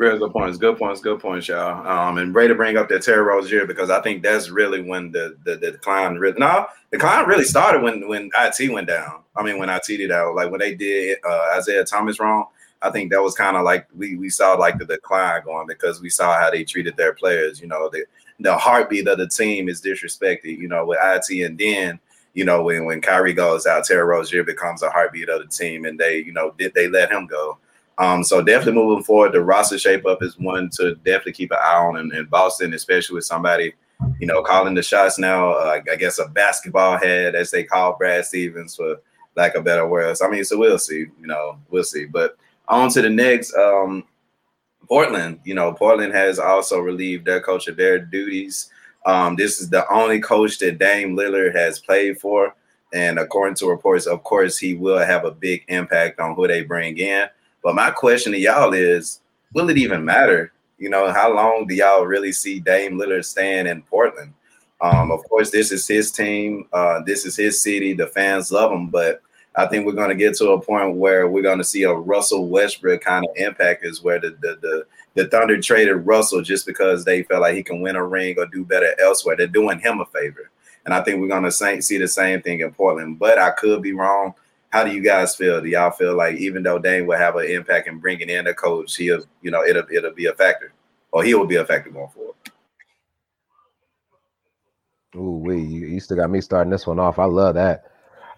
Real good points, good points, good points, y'all. Um, and Ray to bring up that Terry Rozier because I think that's really when the the, the decline really no, the decline really started when when IT went down. I mean, when IT did out, like when they did uh, Isaiah Thomas wrong. I think that was kind of like we we saw like the decline going because we saw how they treated their players. You know, the the heartbeat of the team is disrespected. You know, with IT and then you know when when Kyrie goes out, Terry Rozier becomes a heartbeat of the team, and they you know did they let him go. Um, so definitely moving forward, the roster shape up is one to definitely keep an eye on in, in Boston, especially with somebody, you know, calling the shots now. Uh, I guess a basketball head, as they call Brad Stevens, for lack of better words. I mean, so we'll see. You know, we'll see. But on to the next. Um, Portland, you know, Portland has also relieved their coach of their duties. Um, this is the only coach that Dame Lillard has played for. And according to reports, of course, he will have a big impact on who they bring in. But my question to y'all is, will it even matter? You know, how long do y'all really see Dame Lillard staying in Portland? Um, of course, this is his team. Uh, this is his city. The fans love him, but I think we're going to get to a point where we're going to see a Russell Westbrook kind of impact, is where the the the, the Thunder traded Russell just because they felt like he can win a ring or do better elsewhere. They're doing him a favor, and I think we're going to see the same thing in Portland. But I could be wrong. How do you guys feel? Do y'all feel like even though Dame will have an impact in bringing in a coach, he'll you know it'll it'll be a factor, or he will be a factor going forward? Ooh, we you, you still got me starting this one off. I love that.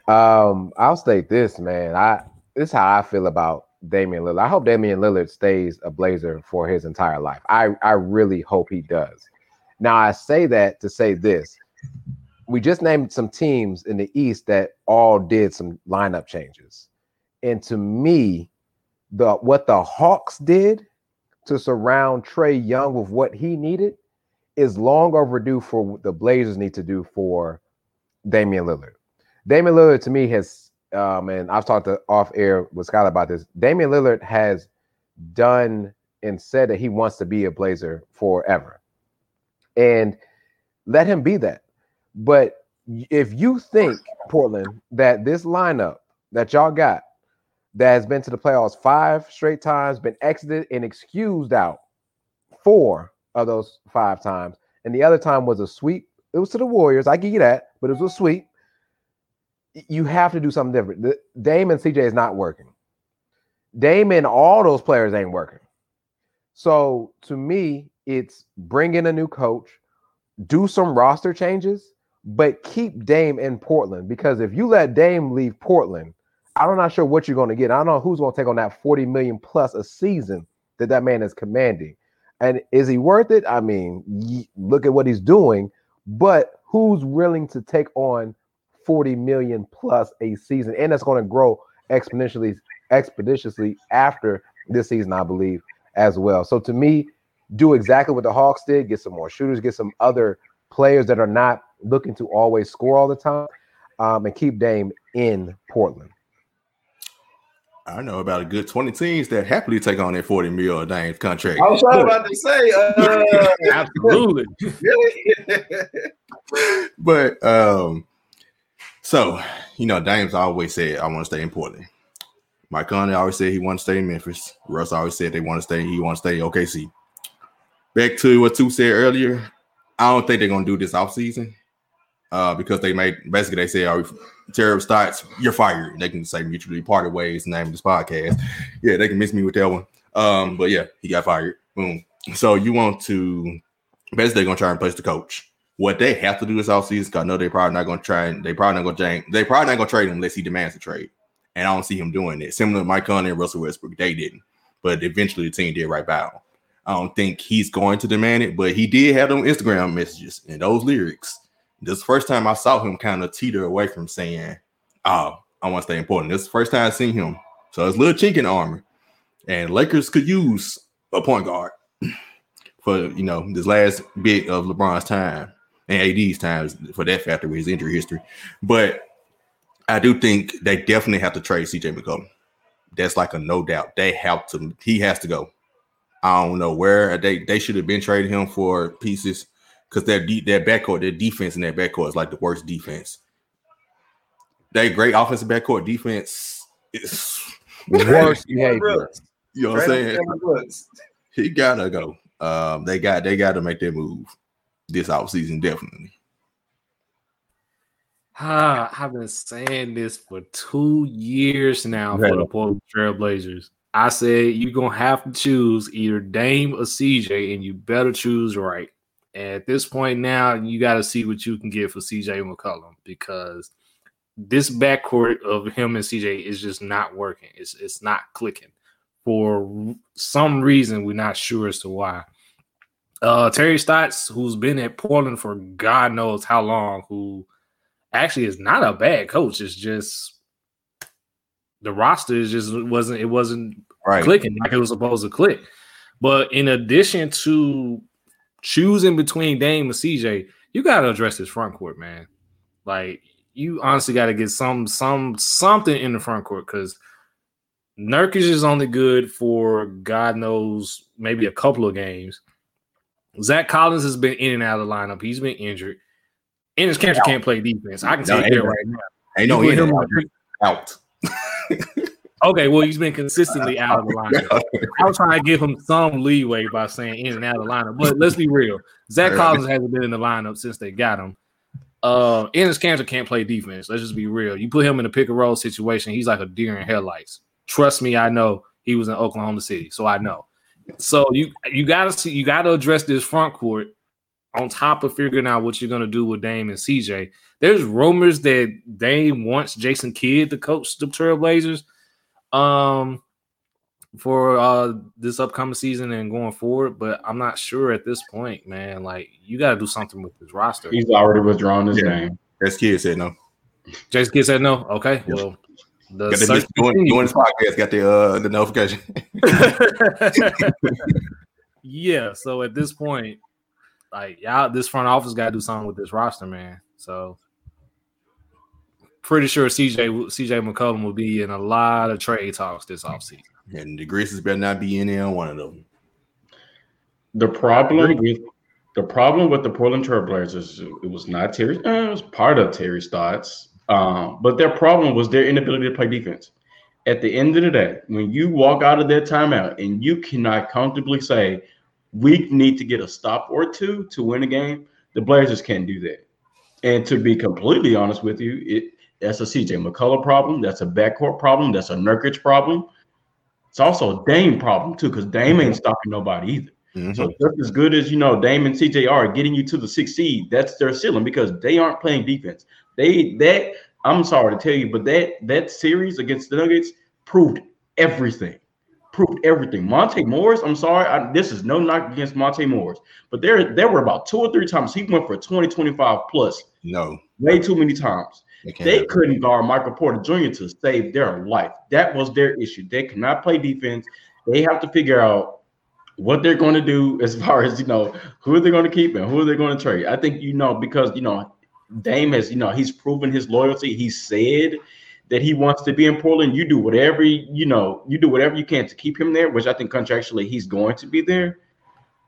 Um, I'll state this, man. I this is how I feel about Damian Lillard. I hope Damian Lillard stays a Blazer for his entire life. I I really hope he does. Now I say that to say this. We just named some teams in the East that all did some lineup changes. And to me, the what the Hawks did to surround Trae Young with what he needed is long overdue for what the Blazers need to do for Damian Lillard. Damian Lillard to me has, um, and I've talked to off air with Scott about this. Damian Lillard has done and said that he wants to be a Blazer forever, and let him be that. But if you think Portland that this lineup that y'all got that has been to the playoffs five straight times, been exited and excused out four of those five times, and the other time was a sweep. It was to the Warriors. I give you that, but it was a sweep. You have to do something different. The, Dame and CJ is not working. Dame and all those players ain't working. So to me, it's bring in a new coach, do some roster changes, but keep Dame in Portland because if you let Dame leave Portland, I'm not sure what you're going to get. I don't know who's going to take on that 40 million plus a season that that man is commanding. And is he worth it? I mean, look at what he's doing, but who's willing to take on 40 million plus a season? And that's going to grow exponentially expeditiously after this season, I believe, as well. So to me, do exactly what the Hawks did, get some more shooters, get some other players that are not looking to always score all the time, um, and keep Dame in Portland. I know about a good 20 teams that happily take on that 40 mil Dame's contract. I was about to say, uh, absolutely. but um, so you know, Dame's always said, I want to stay in Portland. Mike Conley always said he want to stay in Memphis. Russ always said they want to stay, he want to stay OKC. Back to what two said earlier, I don't think they're gonna do this off season uh, because they made basically they say, "Are terrible starts? You're fired." They can say mutually parted ways. Name of this podcast. Yeah, they can miss me with that one. Um, but yeah, he got fired. Boom. So you want to basically they're gonna try and place the coach. What they have to do this offseason, because I know they're probably not gonna try and they probably not gonna change. They probably not gonna trade him unless he demands a trade. And I don't see him doing it. Similar to Mike Conley and Russell Westbrook, they didn't. But eventually the team did right by him. I don't think he's going to demand it, but he did have them Instagram messages and those lyrics this first time I saw him kind of teeter away from saying, "Oh, I want to stay important." This is the first time I seen him, so it's little chink in armor. And Lakers could use a point guard for you know this last bit of LeBron's time and AD's times for that factor with his injury history. But I do think they definitely have to trade CJ McCollum. That's like a no doubt. They have to. He has to go. I don't know where they they should have been trading him for pieces because their de- their backcourt, their defense in their backcourt is like the worst defense. They great offensive backcourt defense is worst behavior. You know what I'm saying? He gotta go. Um, they got they got to make their move this offseason, definitely. Ah, I've been saying this for two years now for the Portland Trailblazers. I said you're gonna have to choose either Dame or CJ, and you better choose right at this point now, you got to see what you can get for CJ McCollum because this backcourt of him and CJ is just not working. It's it's not clicking for some reason. We're not sure as to why. Uh, Terry Stotts, who's been at Portland for God knows how long, who actually is not a bad coach. It's just the roster is just wasn't it wasn't right. clicking like it was supposed to click. But in addition to choosing between Dame and CJ, you got to address this front court, man. Like you honestly got to get some some something in the front court because Nurkic is only good for God knows maybe a couple of games. Zach Collins has been in and out of the lineup. He's been injured. Enes Kanter can't play defense. I can no, tell you right now. Ain't no him out. Okay, well, he's been consistently out of the lineup. I was trying to give him some leeway by saying in and out of the lineup, but let's be real. Zach Collins hasn't been in the lineup since they got him. Uh, Enes Kanter can't play defense. Let's just be real. You put him in a pick and roll situation, he's like a deer in headlights. Trust me, I know. He was in Oklahoma City, so I know. So you you gotta see you gotta address this front court on top of figuring out what you're gonna do with Dame and CJ. There's rumors that Dame wants Jason Kidd to coach the Trailblazers um for uh this upcoming season and going forward, but I'm not sure at this point, man. Like you got to do something with this roster. He's already withdrawn his yeah. name. That's Kidd said no. Jason Kidd said no. Okay, yeah. well. The got the doing, doing this podcast got the uh the notification. yeah, so at this point, like y'all, this front office got to do something with this roster, man. So pretty sure CJ CJ McCollum will be in a lot of trade talks this offseason. And the Grizzlies better not be in there on one of them. The problem with the problem with the Portland Trailblazers, it was not Terry. Uh, it was part of Terry Stotts, um, but their problem was their inability to play defense. At the end of the day, when you walk out of that timeout and you cannot comfortably say, we need to get a stop or two to win a game. The Blazers can't do that. And to be completely honest with you, it that's a CJ McCullough problem. That's a backcourt problem. That's a Nurkic problem. It's also a Dame problem too, because Dame ain't stopping nobody either. Mm-hmm. So just as good as you know, Dame and CJ are getting you to the sixth seed, that's their ceiling because they aren't playing defense. They that I'm sorry to tell you, but that that series against the Nuggets proved everything. Proved everything. Monte Morris, I'm sorry, I, this is no knock against Monte Morris, but there there were about two or three times he went for 20, 25 plus. No, way too many times. They, they couldn't guard Michael Porter Jr. to save their life. That was their issue. They cannot play defense. They have to figure out what they're going to do as far as you know who they're going to keep and who they're going to trade. I think you know because you know Dame has you know he's proven his loyalty. He said that he wants to be in Portland. You do whatever you know you do whatever you can to keep him there, which I think contractually he's going to be there.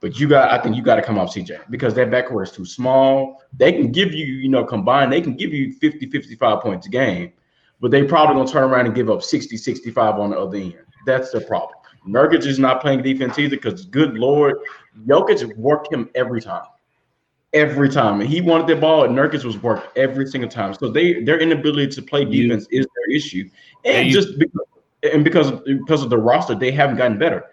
But you got, I think you got to come off CJ because that backcourt is too small. They can give you, you know, combined, they can give you 50, 55 points a game, but they probably gonna turn around and give up 60, 65 on the other end. That's the problem. Nurkic is not playing defense either because good lord, Jokic worked him every time. Every time. And he wanted the ball, and Nurkic was worked every single time. So they their inability to play defense you, is their issue. And, just because and because because of the roster, they haven't gotten better.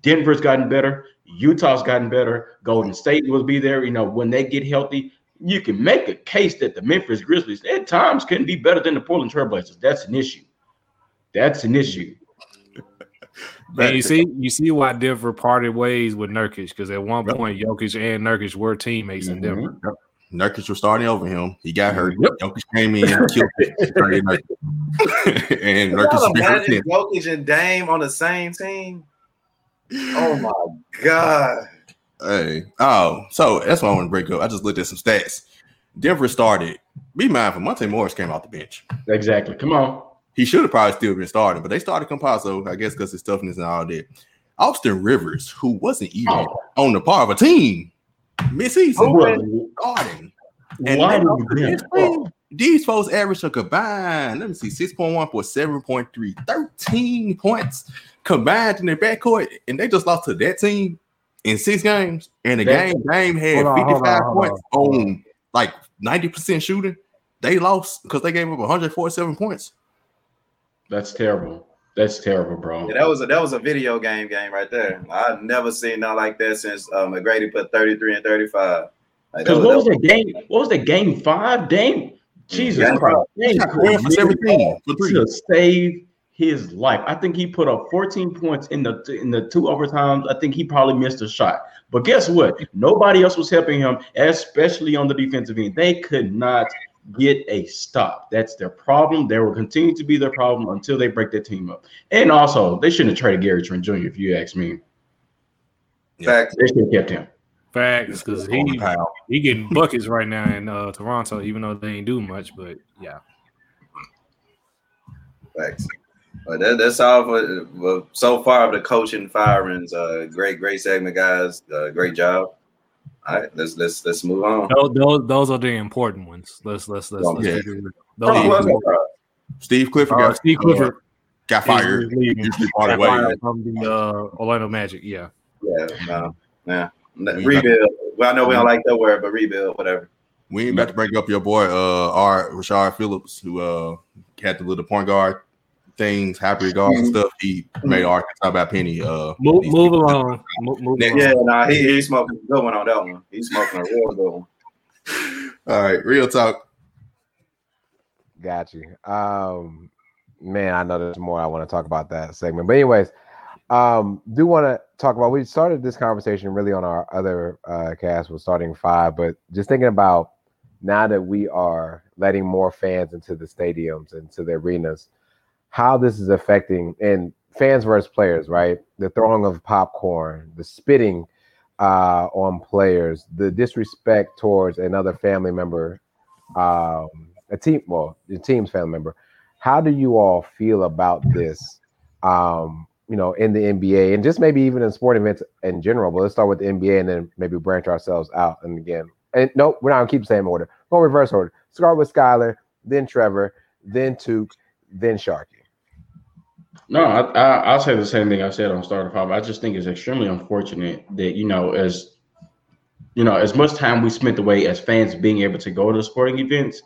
Denver's gotten better. Utah's gotten better. Golden State will be there. You know, when they get healthy, you can make a case that the Memphis Grizzlies at times can be better than the Portland Trailblazers. That's an issue. That's an issue. And you see, you see why Denver parted ways with Nurkic because at one point Jokic and Nurkic were teammates mm-hmm. in Denver. Yep. Nurkic was starting over him. He got hurt. Yep. Jokic came in, killed it, and Nurkic. Imagine Jokic and Dame on the same team. Oh my god. Hey, oh, so that's why I want to break up. I just looked at some stats. Denver started. Be mindful, Monte Morris came off the bench. Exactly. Come on. He should have probably still been starting, but they started Campazzo, I guess, because his toughness and all that. Austin Rivers, who wasn't even oh. on the par of a team mid-season, oh, starting. And Why these folks average a combined, let me see, 6.1 for 7.3, 13 points combined in their backcourt, and they just lost to that team in six games. And the game game had on, 55 on, points on, on like 90% shooting. They lost because they gave up 147 points. That's terrible. That's terrible, bro. Yeah, that was a that was a video game game right there. I've never seen nothing like that since uh, McGrady put 33 and 35. Because like, what was that game? What was that game five? Dame, Jesus Christ, Dame, for 17 to save his life. I think he put up 14 points in the in the two overtimes. I think he probably missed a shot. But guess what? Nobody else was helping him, especially on the defensive end. They could not get a stop. That's their problem. They will continue to be their problem until they break their team up. And also, they shouldn't have traded Gary Trent Jr. If you ask me. Facts. They should have kept him. Facts, because he he getting buckets right now in uh, Toronto, even though they ain't do much. But yeah. Facts. But that, that's all for well, so far of the coaching firings. Uh, great, great segment, guys. Uh, great job. All right, let's let's let's move on. Those, those, those are the important ones. Let's let's let's. let's yeah. those Steve Clifford. Uh, Steve Clifford got fired. got fired from the uh, Orlando Magic. Yeah. Yeah. No. Yeah. Rebuild. Well, I know we don't like that word, but rebuild, whatever. We ain't about to break up your boy, uh, R. Rashard Phillips, who uh had the little point guard things, happy regards and stuff. He made Arkansas about Penny. Uh, move, move along. Move, move yeah, nah, he, he's smoking a good one on that one. He's smoking a real good one. All right, real talk. Got you. Um, man, I know there's more I want to talk about that segment, but anyways, um, do want to talk about. We started this conversation really on our other uh, cast with starting five, but just thinking about now that we are letting more fans into the stadiums and to the arenas how this is affecting and fans versus players, right? The throwing of popcorn, the spitting uh, on players, the disrespect towards another family member, um, a team, well, the team's family member. How do you all feel about this? Um, you know, in the NBA and just maybe even in sport events in general. But let's start with the NBA and then maybe branch ourselves out. And again, and no, we're not gonna keep the same order. Go reverse order. Start with Skylar, then Trevor, then Took, then Sharky. No, I, I, I'll say the same thing I said on Starter Five. I just think it's extremely unfortunate that you know, as you know, as much time we spent away as fans being able to go to sporting events,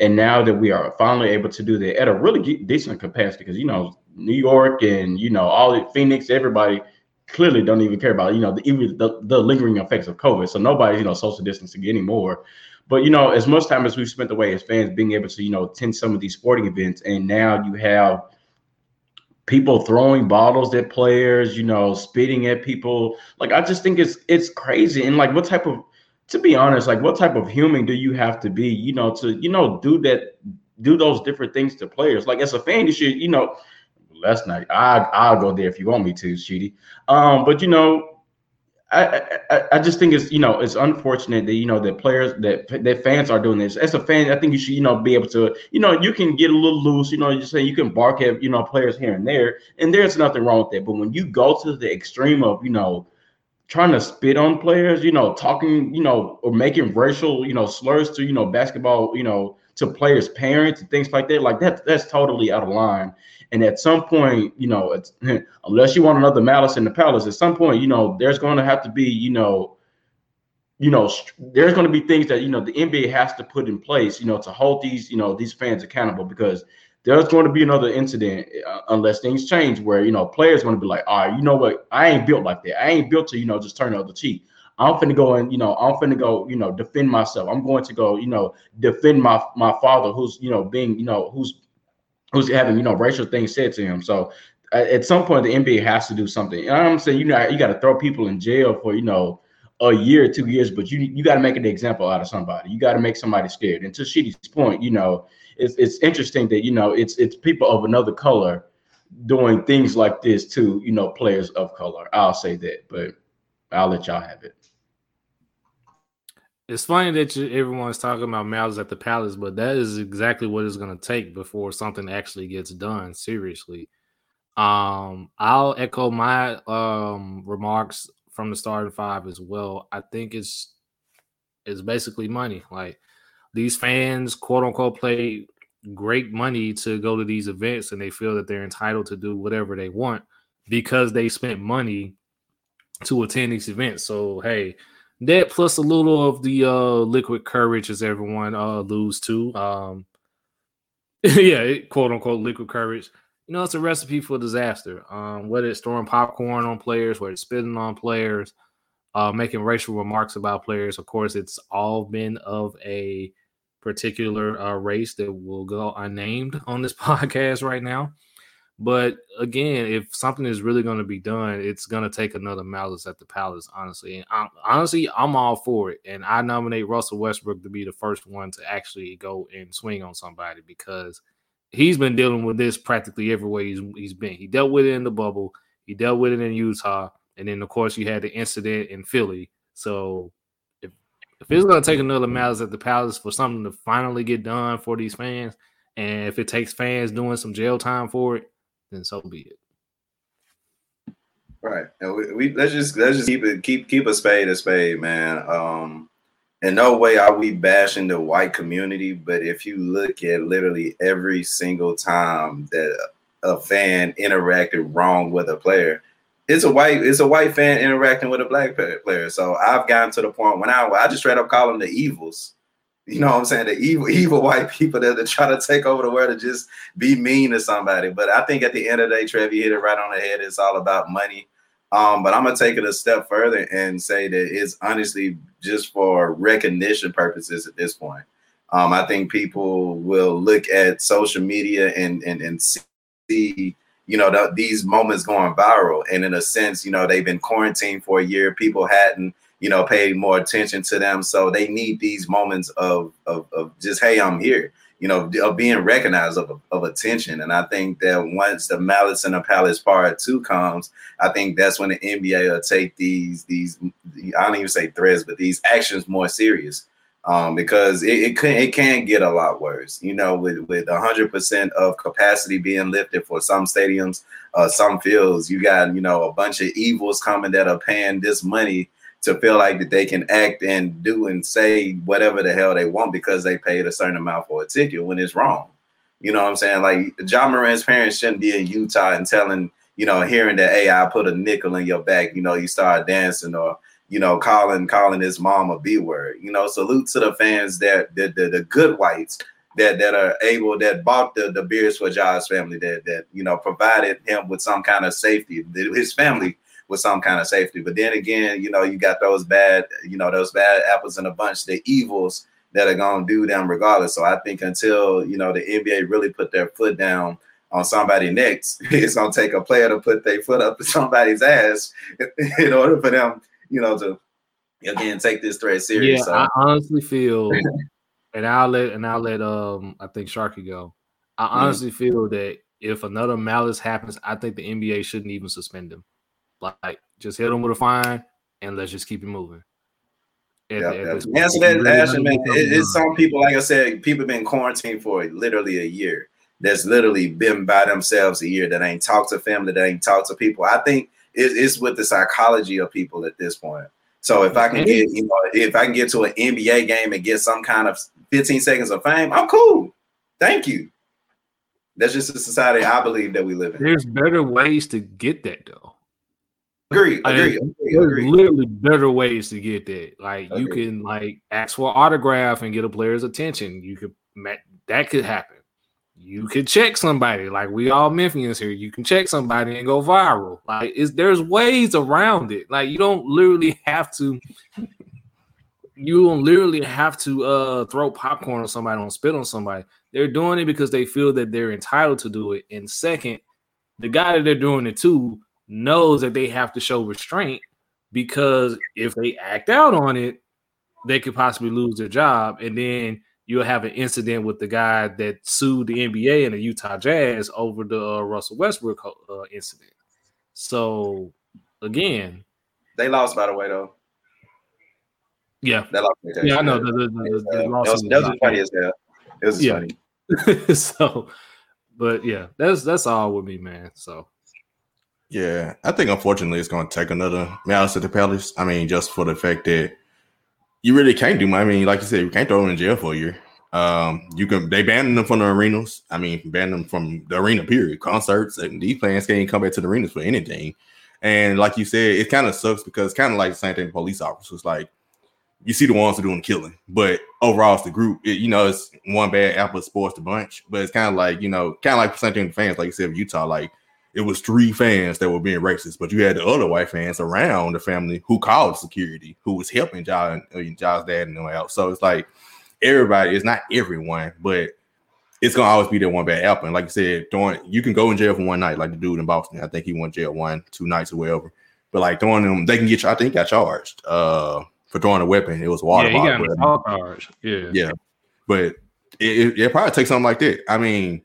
and now that we are finally able to do that at a really decent capacity, because you know, New York and you know, all the Phoenix, everybody clearly don't even care about you know the even the, the lingering effects of COVID. So nobody's you know social distancing anymore. But you know, as much time as we've spent away as fans being able to you know attend some of these sporting events, and now you have people throwing bottles at players, you know, spitting at people. Like I just think it's it's crazy. And like what type of to be honest, like what type of human do you have to be, you know, to you know do that do those different things to players? Like as a fan, you should, you know, last night I I'll go there if you want me to, Sheedy. Um, but you know, I, I, just think it's you know it's unfortunate that you know that players that that fans are doing this. As a fan, I think you should you know be able to you know you can get a little loose. You know, you say you can bark at you know players here and there, and there's nothing wrong with that. But when you go to the extreme of you know trying to spit on players, you know, talking you know or making racial you know slurs to you know basketball you know to players' parents and things like that, like that that's totally out of line. And at some point, you know, unless you want another malice in the palace, at some point, you know, there's going to have to be, you know, you know, there's going to be things that you know the NBA has to put in place, you know, to hold these, you know, these fans accountable because there's going to be another incident uh, unless things change where you know players going to be like, all right, you know what, I ain't built like that. I ain't built to you know just turn the other cheek. I'm finna go and you know I'm finna go you know defend myself. I'm going to go you know defend my my father who's you know being you know who's who's having you know racial things said to him. So uh, at some point the NBA has to do something. And I'm saying you know you got to throw people in jail for you know a year, two years, but you you got to make an example out of somebody. You got to make somebody scared. And to Sheedy's point, you know, it's it's interesting that you know it's it's people of another color doing things like this to you know players of color. I'll say that, but I'll let y'all have it. It's funny that you, everyone's talking about malice at the palace, but that is exactly what it's going to take before something actually gets done seriously. Um, I'll echo my um, remarks from the starting five as well. I think it's it's basically money. Like these fans, quote unquote, play great money to go to these events, and they feel that they're entitled to do whatever they want because they spent money to attend these events. So hey that plus a little of the uh liquid courage as everyone uh lose to. Um yeah, quote unquote liquid courage. You know, it's a recipe for disaster. Um, whether it's throwing popcorn on players, whether it's spitting on players, uh, making racial remarks about players. Of course, it's all been of a particular uh, race that will go unnamed on this podcast right now. But again, if something is really going to be done, it's going to take another malice at the palace, honestly. And I'm, honestly, I'm all for it. And I nominate Russell Westbrook to be the first one to actually go and swing on somebody because he's been dealing with this practically everywhere he's, he's been. He dealt with it in the bubble, he dealt with it in Utah. And then, of course, you had the incident in Philly. So if, if it's going to take another malice at the palace for something to finally get done for these fans, and if it takes fans doing some jail time for it, then so be it. Right, and we, we let's just let's just keep it keep keep a spade a spade, man. Um, in no way are we bashing the white community, but if you look at literally every single time that a fan interacted wrong with a player, it's a white it's a white fan interacting with a black player. So I've gotten to the point when I I just straight up call them the evils you know what I'm saying? The evil, evil white people that, that try to take over the world to just be mean to somebody. But I think at the end of the day, Trev, hit it right on the head. It's all about money. Um, but I'm gonna take it a step further and say that it's honestly just for recognition purposes at this point. Um, I think people will look at social media and and, and see, you know, the, these moments going viral. And in a sense, you know, they've been quarantined for a year. People hadn't you know, pay more attention to them. So they need these moments of of, of just, hey, I'm here, you know, of being recognized of, of attention. And I think that once the Malice in the Palace part two comes, I think that's when the NBA will take these these I don't even say threats, but these actions more serious. Um, because it, it can it can get a lot worse, you know, with with hundred percent of capacity being lifted for some stadiums, uh, some fields, you got you know a bunch of evils coming that are paying this money to feel like that they can act and do and say whatever the hell they want because they paid a certain amount for a ticket when it's wrong. You know what I'm saying? Like Ja Morant's parents shouldn't be in Utah and telling, you know, hearing that, hey, I put a nickel in your back, you know, you start dancing or you know, calling calling his mom a B word. You know, salute to the fans that the, the, the good whites that that are able that bought the, the beers for Ja's family that that you know provided him with some kind of safety, his family with some kind of safety. But then again, you know, you got those bad, you know, those bad apples in a bunch, the evils that are gonna do them regardless. So I think until you know the NBA really put their foot down on somebody next, it's gonna take a player to put their foot up to somebody's ass in order for them you know, to again take this threat serious. Yeah, so. I honestly feel, and I'll let and I'll let um I think Sharky go. I mm-hmm. honestly mm-hmm. feel that if another malice happens, I think the NBA shouldn't even suspend him. Like, just hit him with a fine and let's just keep it moving. At, yeah, at yeah. Answer that, Ashton, man. It, it's some people, like I said, people been quarantined for literally a year. That's literally been by themselves a year that ain't talked to family, that ain't talked to people. I think it, it's with the psychology of people at this point. So if I can get, you know, if I can get to an NBA game and get some kind of 15 seconds of fame, I'm cool. Thank you. That's just the society I believe that we live in. There's better ways to get that though. Agree, agree, agree, There's literally better ways to get that. Like you can like ask for autograph and get a player's attention. You could that could happen you could check somebody like we all Memphians here. You can check somebody and go viral. Like is there's ways around it. Like you don't literally have to. You don't literally have to uh throw popcorn on somebody, don't spit on somebody. They're doing it because they feel that they're entitled to do it. And second, the guy that they're doing it to knows that they have to show restraint because if they act out on it, they could possibly lose their job. And then you'll have an incident with the guy that sued the NBA and the Utah Jazz over the uh, Russell Westbrook uh, incident. So again, they lost by the way though. Yeah, they lost. Yeah, I know. The, the, the, uh, that was, was funny as hell. It was yeah. funny. so, but yeah, that's that's all with me, man. So. Yeah, I think unfortunately it's going to take another malice at the Palace. I mean, just for the fact that you really can't do. I mean, like you said, you can't throw them in jail for a year. Um, you can they banned them from the arenas. I mean, ban them from the arena. Period. Concerts and these players can't come back to the arenas for anything. And like you said, it kind of sucks because kind of like the same thing. Police officers, like you see the ones who are doing the killing, but overall it's the group. It, you know, it's one bad apple sports the bunch. But it's kind of like you know, kind of like the same thing with fans, like you said, Utah. Like it was three fans that were being racist, but you had the other white fans around the family who called security, who was helping Ja, uh, Ja's dad and them out. So it's like everybody, it's not everyone, but it's gonna always be that one bad apple. And like I said, throwing you can go in jail for one night, like the dude in Boston. I think he went jail one, two nights or whatever. But like throwing them, they can get you. I think got charged uh, for throwing a weapon. It was water yeah, got. Yeah, yeah. But it, it, it probably takes something like that. I mean,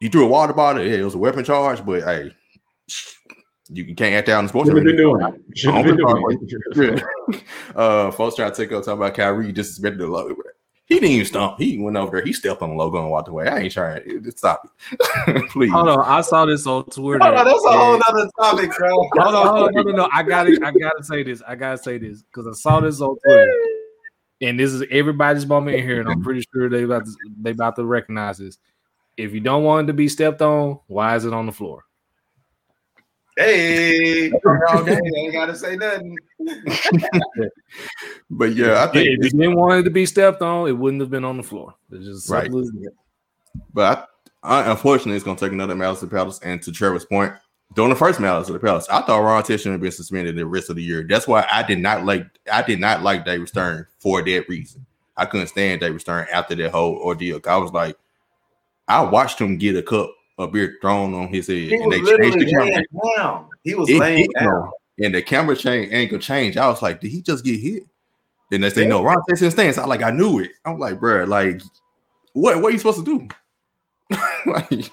you threw a water bottle. Yeah, it was a weapon charge, but hey, you, can't act out in sports. Should have been doing it. Should have been doing it. uh, folks try to take up talking about Kyrie disrespected the logo. He didn't even stomp. He went over there. He stepped on the logo and walked away. I ain't trying. to Stop it, please. Hold on. I saw this on Twitter. Hold on, that's a whole other topic, bro. hold on, hold on. No, no, no. I gotta, I gotta say this. I gotta say this because I saw this on Twitter, and this is everybody's moment here, and I'm pretty sure they about to, they about to recognize this. If you don't want it to be stepped on, why is it on the floor? Hey, I ain't gotta say nothing. but yeah, I think if you didn't want it to be stepped on, it wouldn't have been on the floor. It's just right. But I, I, unfortunately, it's gonna take another malice of the palace. And to Trevor's point, during the first malice of the palace, I thought Ron Artest should have been suspended the rest of the year. That's why I did not like I did not like David Stern for that reason. I couldn't stand David Stern after that whole ordeal. I was like, I watched him get a cup of beer thrown on his head, he and they changed the camera. Down. He was it laying down. And the camera change angle changed. I was like, did he just get hit? Then they say yeah. no, Ron Texas stance. I like, I knew it. I'm like, bro, like, what what are you supposed to do? like,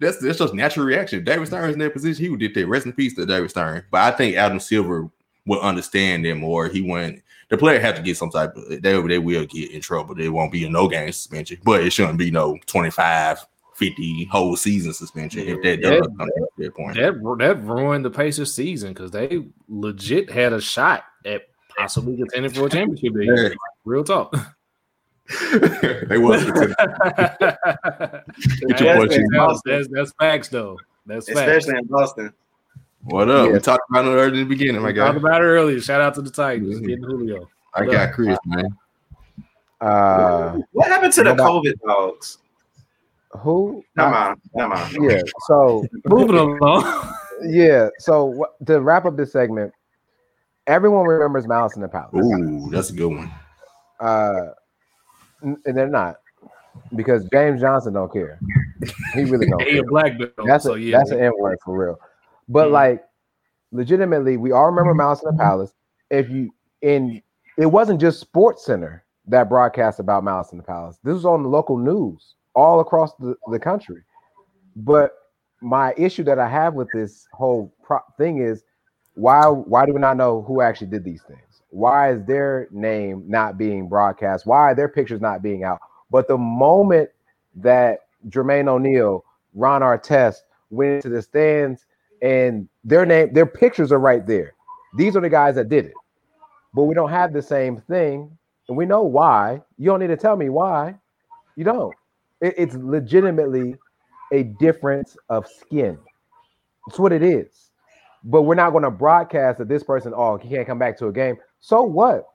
that's that's just natural reaction. David Stern is in that position. He would did that. Rest in peace to David Stern. But I think Adam Silver would understand them, or he went the player have to get some type of they they will get in trouble. They won't be a no game suspension, but it shouldn't be no 25, 50 whole season suspension if that does that, come to that point. That that ruined the Pacers season because they legit had a shot at possibly contending for a championship. Yeah. Real talk. they was that's, that's, that's facts though. That's facts. especially in Boston. What up? Yeah. We talked about it earlier in the beginning, my We guy. talked about it earlier. Shout out to the Titans. Mhm. Getting Julio. I got Chris, man. Uh, What happened to the Nobody- COVID dogs? who? Come on, come on. Yeah. So Moving along. yeah. So what, to wrap up this segment, everyone remembers Malice in the Palace. Ooh, that's a good one. Uh, and they're not because James Johnson don't care. He really don't. He care. a black belt. That's so a, yeah. that's an N word for real. But Mhm. like, legitimately, we all remember Malice in the Palace. If you in, it wasn't just Sports Center that broadcast about Malice in the Palace. This was on the local news all across the, the country. But my issue that I have with this whole pro- thing is why why do we not know who actually did these things? Why is their name not being broadcast? Why are their pictures not being out? But the moment that Jermaine O'Neal, Ron Artest went into the stands and their name, their pictures are right there. These are the guys that did it. But we don't have the same thing. And we know why. You don't need to tell me why. You don't. It- it's legitimately a difference of skin. It's what it is. But we're not going to broadcast that this person, oh, he can't come back to a game. So what?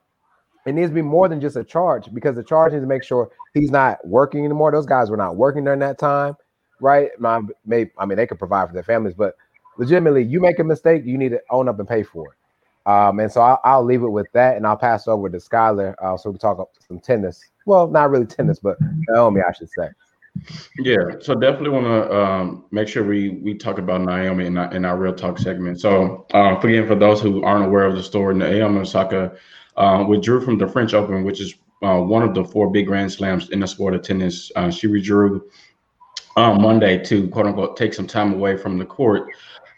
It needs to be more than just a charge because the charge needs to make sure he's not working anymore. Those guys were not working during that time, right? My, I mean, they could provide for their families, but legitimately, you make a mistake, you need to own up and pay for it. Um, and so I'll, I'll leave it with that, and I'll pass over to Skylar uh, so we can talk some tennis. Well, not really tennis, but Naomi, I should say. Yeah, so definitely want to um, make sure we we talk about Naomi in our, in our real talk segment. So, uh, again, for those who aren't aware of the story, Naomi Osaka uh, withdrew from the French Open, which is uh, one of the four big Grand Slams in the sport of tennis. Uh, she withdrew on Monday to quote unquote take some time away from the court.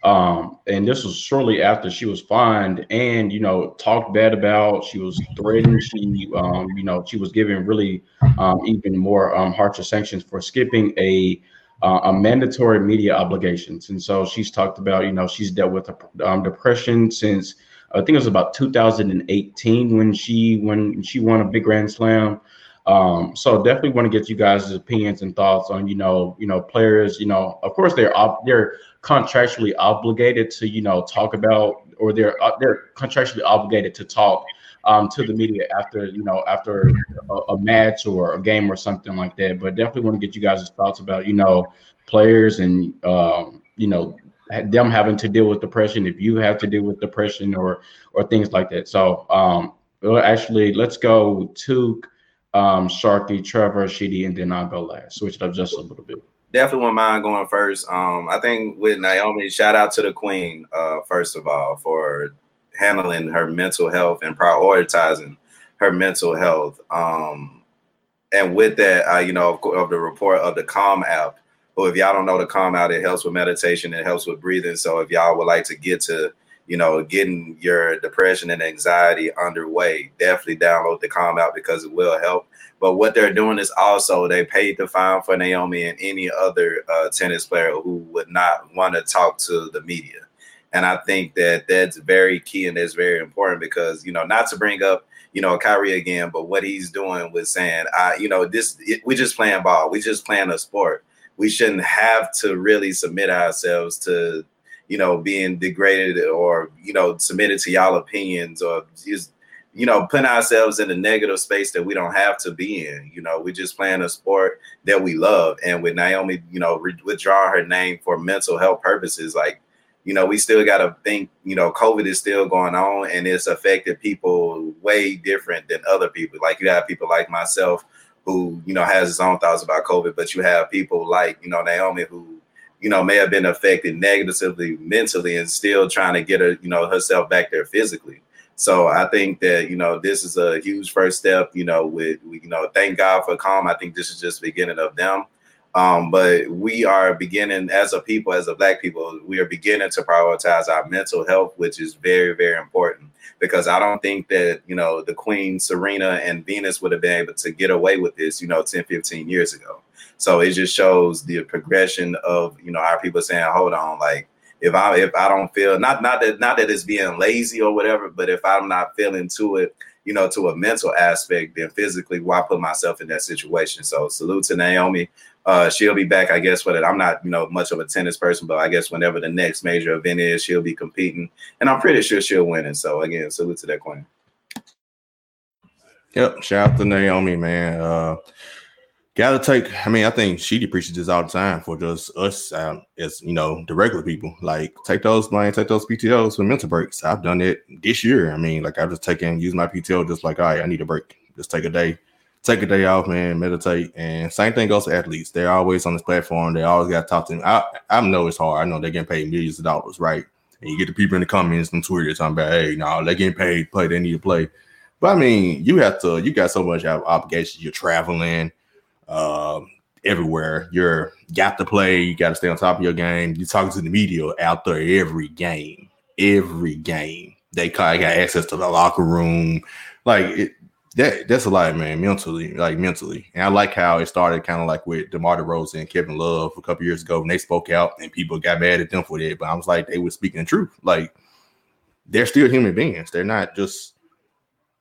Um, and this was shortly after she was fined and, you know, talked bad about. She was threatened. She, um, you know, she was given really um, even more um, harsher sanctions for skipping a uh, a mandatory media obligations. And so she's talked about, you know, she's dealt with um, depression since I think it was about 2018 when she when she won a big Grand Slam. Um, so definitely want to get you guys' opinions and thoughts on, you know, you know, players. You know, of course they're op- they're contractually obligated to, you know, talk about, or they're uh, they're contractually obligated to talk um, to the media after, you know, after a, a match or a game or something like that. But definitely want to get you guys' thoughts about, you know, players and um, you know them having to deal with depression. If you have to deal with depression or or things like that. So um, actually, let's go to um, Sharky, Trevor, Sheedy, and then I'll go last. Switch it up just a little bit. Definitely wouldn't mind going first. Um, I think with Naomi, shout out to the queen, uh, first of all, for handling her mental health and prioritizing her mental health. Um, and with that, uh, you know, of, of the report of the Calm app. Well, if y'all don't know the Calm app, it helps with meditation, it helps with breathing. So if y'all would like to get to, you know, getting your depression and anxiety underway, definitely download the Calm app because it will help. But what they're doing is also they paid the fine for Naomi and any other uh, tennis player who would not want to talk to the media. And I think that that's very key and that's very important because, you know, not to bring up, you know, Kyrie again, but what he's doing with saying, I, you know, this, it, we just playing ball. We just playing a sport. We shouldn't have to really submit ourselves to, you know, being degraded or, you know, submitted to y'all opinions or just, you know, putting ourselves in a negative space that we don't have to be in. You know, we're just playing a sport that we love. And with Naomi, you know, re- her name for mental health purposes, like, you know, we still got to think, you know, COVID is still going on and it's affected people way different than other people. Like you have people like myself who, you know, has his own thoughts about COVID, but you have people like, you know, Naomi who, you know, may have been affected negatively mentally and still trying to get her, you know, herself back there physically. So I think that, you know, this is a huge first step, you know, with, you know, thank God for calm. I think this is just beginning of them. Um, but we are beginning as a people, as a black people, we are beginning to prioritize our mental health, which is very, very important because I don't think that, you know, the Queen, Serena, and Venus would have been able to get away with this, you know, 10, 15 years ago. So it just shows the progression of, you know, our people saying, hold on, like, if I if I don't feel not not that not that it's being lazy or whatever, but if I'm not feeling to it, you know, to a mental aspect than physically. Why put myself in that situation? So salute to Naomi. Uh, she'll be back, I guess, for that. I'm not, you know, much of a tennis person, but I guess whenever the next major event is, she'll be competing, and I'm pretty sure she'll win. it. so again, salute to that queen. Yep, shout out to Naomi, man. Uh, gotta take. I mean, I think she this all the time for just us um, as you know the regular people. Like take those, man, take those PTOs for mental breaks. I've done it this year. I mean, like I've just taken use my PTO just like, all right, I need a break. Just take a day take a day off, man, meditate. And same thing goes to athletes. They're always on this platform. They always got to talk to them. I, I know it's hard. I know they're getting paid millions of dollars, right? And you get the people in the comments on Twitter talking about, hey, no, they're getting paid play. They need to play. But I mean, you have to, you got so much obligations. You're traveling uh, everywhere. You're got to play. You got to stay on top of your game. You're talking to the media out there every game, every game. They got access to the locker room. Like it, that that's a lot, man. Mentally, like mentally, and I like how it started, kind of like with DeMar DeRozan and Kevin Love a couple years ago when they spoke out, and people got mad at them for that. But I was like, they were speaking the truth. Like they're still human beings. They're not just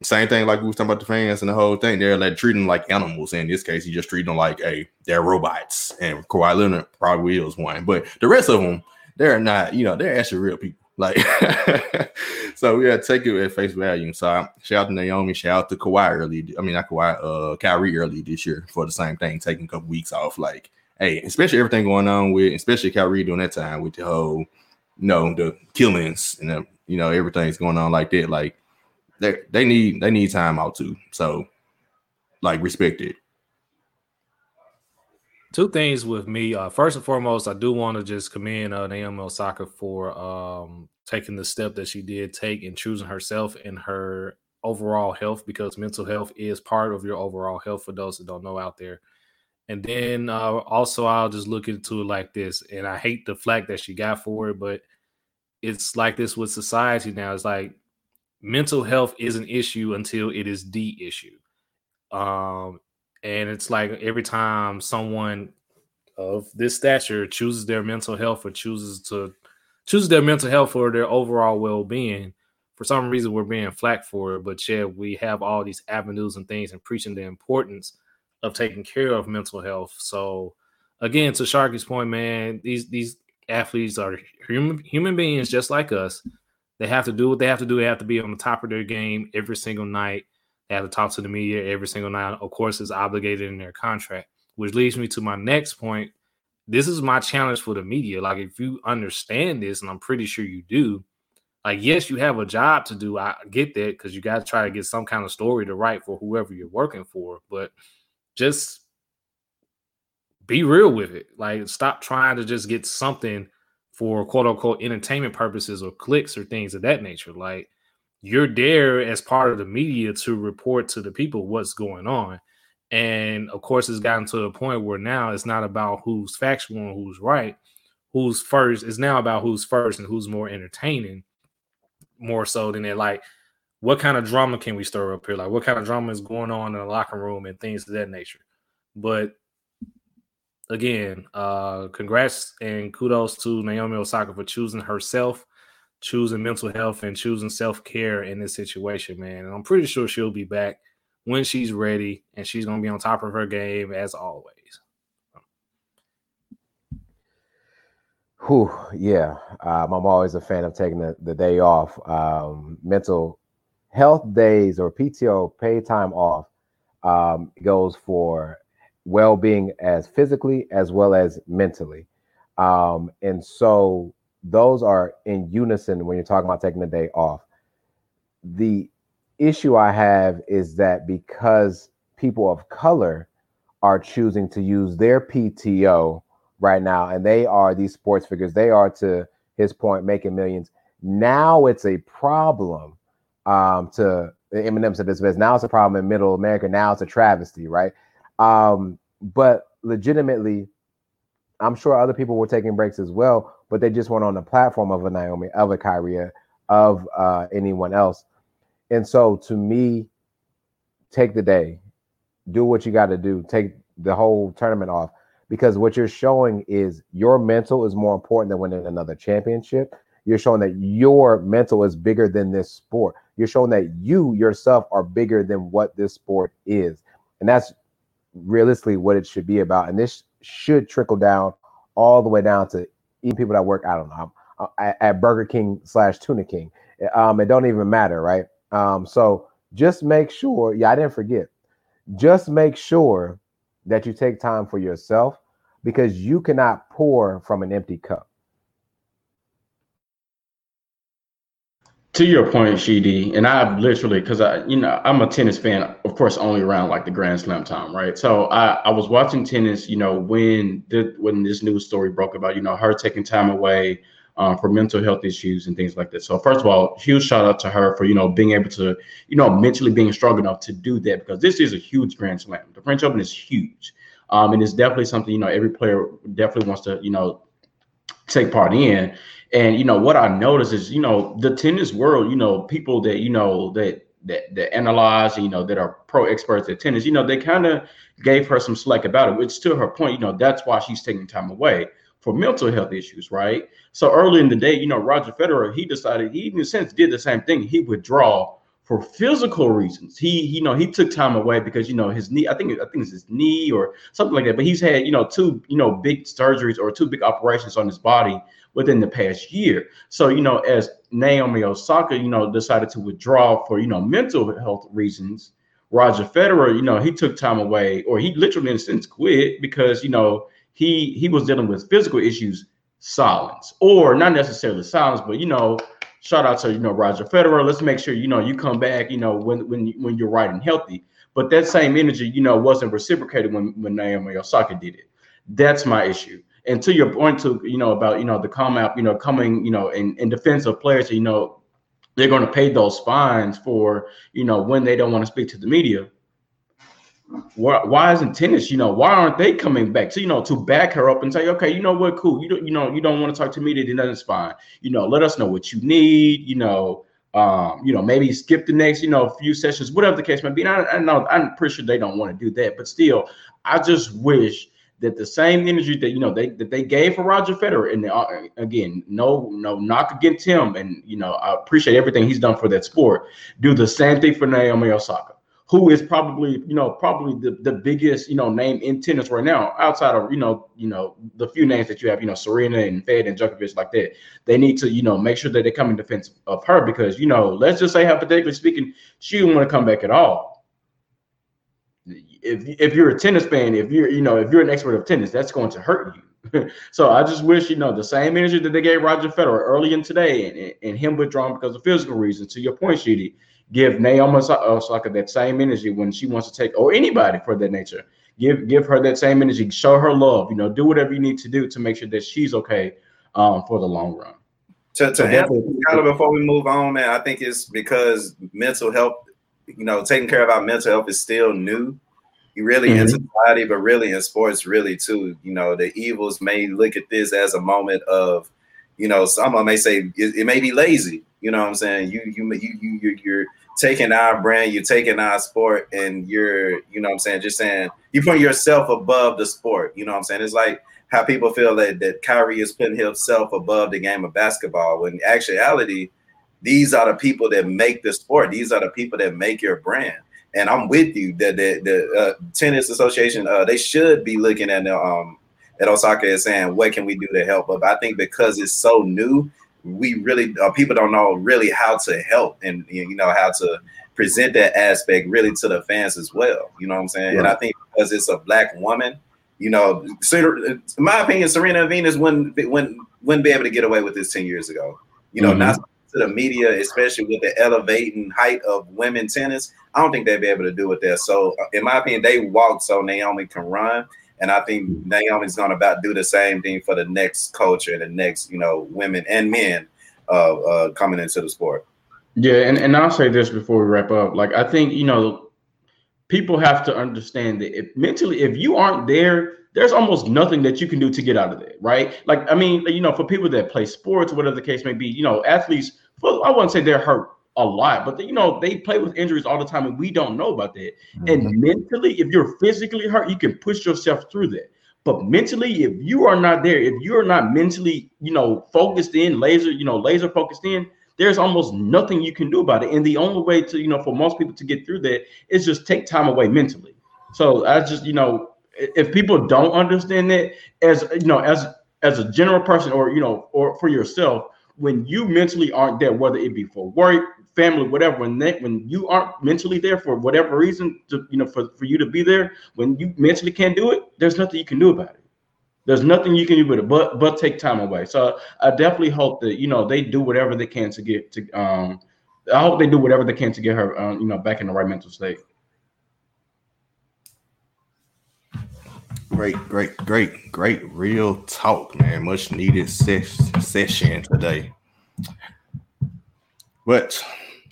same thing like we was talking about the fans and the whole thing. They're like treating like animals. In this case, you just treat them like a they're robots. And Kawhi Leonard probably is one, but the rest of them, they're not. You know, they're actually real people. Like, so yeah, take it at face value. So shout out to Naomi, shout out to Kawhi early. I mean, not Kawhi, uh, Kyrie early this year for the same thing, taking a couple weeks off. Like, hey, especially everything going on with, especially Kyrie during that time with the whole, you know, the killings and the, you know, everything's going on like that. Like, they they need they need time out too. So, like, respect it two things with me. Uh, first and foremost, I do want to just commend uh, Naomi Osaka for um, taking the step that she did take and choosing herself and her overall health because mental health is part of your overall health for those that don't know out there. And then uh, also, I'll just look into it like this. And I hate the flack that she got for it, but it's like this with society now. It's like mental health is an issue until it is the issue. Um, and it's like every time someone of this stature chooses their mental health or chooses to chooses their mental health or their overall well-being for some reason we're being flack for it but yeah we have all these avenues and things and preaching the importance of taking care of mental health so again to sharky's point man these these athletes are human human beings just like us they have to do what they have to do they have to be on the top of their game every single night they have to talk to the media every single night. Of course, it's obligated in their contract, which leads me to my next point. This is my challenge for the media. Like, if you understand this, and I'm pretty sure you do, like, yes, you have a job to do. I get that because you got to try to get some kind of story to write for whoever you're working for, but just be real with it. Like, stop trying to just get something for quote unquote entertainment purposes or clicks or things of that nature. Like, you're there as part of the media to report to the people what's going on. And of course, it's gotten to the point where now it's not about who's factual and who's right, who's first. It's now about who's first and who's more entertaining, more so than it. Like, what kind of drama can we stir up here? Like, what kind of drama is going on in the locker room and things of that nature. But again, uh, congrats and kudos to Naomi Osaka for choosing herself choosing mental health and choosing self care in this situation, man. And I'm pretty sure she'll be back when she's ready and she's going to be on top of her game as always. Whew, yeah, um, I'm always a fan of taking the, the day off. Um, mental health days or PTO, paid time off, um, goes for well being as physically as well as mentally. Um, and so those are in unison when you're talking about taking a day off. The issue I have is that because people of color are choosing to use their PTO right now, and they are these sports figures, they are to his point making millions. Now it's a problem um, to Eminem said this best. Now it's a problem in Middle America. Now it's a travesty, right? Um, but legitimately, I'm sure other people were taking breaks as well, but they just weren't on the platform of a Naomi, of a Kyrie, of uh, anyone else. And so to me, take the day, do what you got to do, take the whole tournament off because what you're showing is your mental is more important than winning another championship. You're showing that your mental is bigger than this sport. You're showing that you yourself are bigger than what this sport is. And that's realistically what it should be about. And this should trickle down all the way down to even people that work, I don't know, uh, at, Burger King slash Tuna King. Um, it don't even matter, right? Um, so just make sure, yeah, I didn't forget. Just make sure that you take time for yourself because you cannot pour from an empty cup. To your point, Sheedy, and I literally, because I, you know, I'm a tennis fan, of course, only around like the Grand Slam time, right? So I, I was watching tennis, you know, when the when this news story broke about, you know, her taking time away uh, for mental health issues and things like that. So first of all, huge shout out to her for you know being able to, you know, mentally being strong enough to do that because this is a huge Grand Slam. The French Open is huge, um, and it's definitely something you know every player definitely wants to you know take part in. And you know what I noticed is you know the tennis world, you know people that you know that that that analyze, you know that are pro experts at tennis, you know they kind of gave her some slack about it. Which to her point, you know that's why she's taking time away for mental health issues, right? So early in the day, you know Roger Federer, he decided he in a sense did the same thing. He withdraw for physical reasons. He, you know, he took time away because you know his knee. I think I think it's his knee or something like that. But he's had you know two you know big surgeries or two big operations on his body within the past year. So, you know, as Naomi Osaka, you know, decided to withdraw for, you know, mental health reasons, Roger Federer, you know, he took time away or he literally in a sense quit because, you know, he he was dealing with physical issues, silence, or not necessarily silence, but you know, shout out to you know Roger Federer. Let's make sure you know you come back, you know, when when when you're right and healthy. But that same energy, you know, wasn't reciprocated when when Naomi Osaka did it. That's my issue. And to your point, to you know about you know the Calm app, you know, coming you know in, in defense of players, you know, they're going to pay those fines for you know when they don't want to speak to the media. Why, why isn't tennis? You know, why aren't they coming back? So you know, to back her up and say, okay, you know what, cool. You don't, you know, you don't want to talk to media, then that's fine. You know, let us know what you need. You know, um, you know, maybe skip the next, you know, few sessions, whatever the case may be. And I, I know I'm pretty sure they don't want to do that, but still, I just wish that the same energy that you know they that they gave for Roger Federer, and uh, again, no no knock against him, and you know I appreciate everything he's done for that sport. Do the same thing for Naomi Osaka, who is probably you know probably the, the biggest you know name in tennis right now, outside of you know you know the few names that you have, you know Serena and Fed and Djokovic like that. They need to you know make sure that they come in defense of her because you know let's just say hypothetically speaking, she didn't want to come back at all if if you're a tennis fan, if you're you know if you're an expert of tennis, that's going to hurt you. so I just wish you know the same energy that they gave Roger Federer early in today, and, and him withdrawing because of physical reasons. To your point, Sheedy, give Naomi Osaka that same energy when she wants to take, or anybody for that nature. Give give her that same energy. Show her love. You know, do whatever you need to do to make sure that she's okay um, for the long run. To, to so answer, before we move on, man, I think it's because mental health you know, taking care of our mental health is still new. Really mm-hmm. in society, but really in sports, really too. You know, the evils may look at this as a moment of, you know, someone may say it, it may be lazy. You know what I'm saying? You you you you you're taking our brand, you're taking our sport, and you're, you know what I'm saying, just saying you put yourself above the sport. You know what I'm saying? It's like how people feel that, that Kyrie is putting himself above the game of basketball when in actuality, these are the people that make the sport. These are the people that make your brand. And I'm with you that the, the uh, tennis association uh, they should be looking at the, um at Osaka and saying what can we do to help. But I think because it's so new, we really uh, people don't know really how to help and you know how to present that aspect really to the fans as well. You know what I'm saying? And I think because it's a black woman, you know, in my opinion, Serena Venus wouldn't wouldn't wouldn't be able to get away with this ten years ago. You know, mm-hmm. not to the media, especially with the elevating height of women tennis, I don't think they'd be able to do it there. So, uh, in my opinion, they walk so Naomi can run. And I think Naomi's going to about do the same thing for the next culture and the next, you know, women and men uh, uh, coming into the sport. Yeah, and, and I'll say this before we wrap up. Like, I think, you know, people have to understand that if mentally, if you aren't there, there's almost nothing that you can do to get out of it, right? Like, I mean, you know, for people that play sports, whatever the case may be, you know, athletes well, I wouldn't say they're hurt a lot, but you know, they play with injuries all the time, and we don't know about that. Mm-hmm. And mentally, if you're physically hurt, you can push yourself through that. But mentally, if you are not there, if you are not mentally, you know, focused in, laser, you know, laser focused in, there's almost nothing you can do about it. And the only way to, you know, for most people to get through that is just take time away mentally. So I just, you know, if people don't understand that, as you know, as as a general person, or you know, or for yourself, when you mentally aren't there, whether it be for work, family, whatever, when that when you aren't mentally there for whatever reason, to you know, for, for you to be there, when you mentally can't do it, there's nothing you can do about it. There's nothing you can do it, but but take time away. So I definitely hope that you know they do whatever they can to get to. Um, I hope they do whatever they can to get her, um, you know, back in the right mental state. Great, great, great, great, real talk, man. Much needed ses- session today. But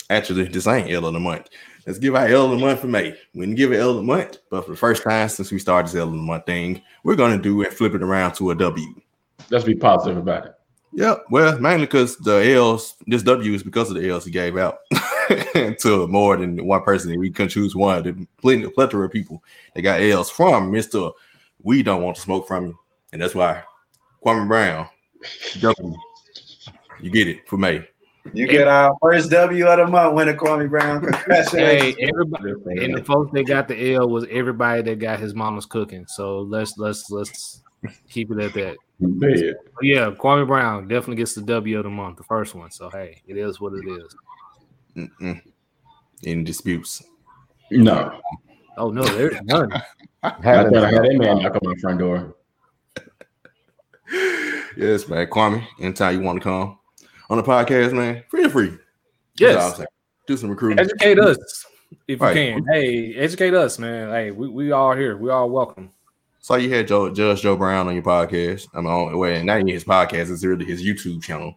actually, this ain't L of the month. Let's give our L of the month for May. We didn't give it L of the month, but for the first time since we started this L of the month thing, we're gonna do it, flip it around to a W. Let's be positive about it. Yeah, well, mainly because the L's, this W is because of the L's he gave out to more than one person. We couldn't choose one. The plenty, plethora of people that got L's from Mister. We don't want to smoke from you, and that's why Kwame Brown, W, you get it for me. You get our first W of the month, winner Kwame Brown. Congratulations. Hey, everybody, and the folks that got the L was everybody that got his mama's cooking. So let's let's let's keep it at that. Man. Yeah, Kwame Brown definitely gets the W of the month, the first one. So hey, it is what it is. Mm-mm. Any disputes? No, Oh no, there's none. I Having thought I had a man knock on my front door. Yes, man. Kwame, anytime you want to come on the podcast, man, feel free. That's all I'm Yes. Do some recruiting. educate us if Right. you can. Hey, educate us, man. Hey, we, we all here. We all welcome. So you had Joe, Judge Joe Brown on your podcast. I mean, on, well, not even his podcast; it's really his YouTube channel.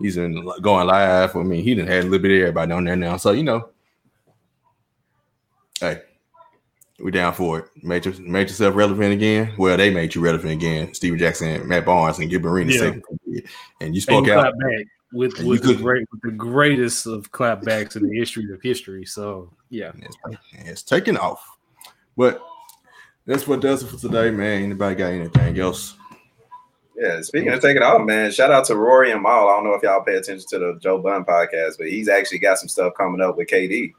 He's been going live. I mean, he didn't had a little bit of everybody on there now. So you know, hey, we down for it. Made, your, made yourself relevant again. Well, they made you relevant again. Stephen Jackson, Matt Barnes, and Gilbert Arenas, Yeah. and you And spoke you out. back with And with you the great with the greatest of clapbacks in the history of history. So yeah. It's, it's taking off. But that's what does it for today, man. Anybody got anything else? Yeah, speaking of taking off, man, shout out to Rory and Mal. I don't know if y'all pay attention to the Joe Budden podcast, but he's actually got some stuff coming up with KD.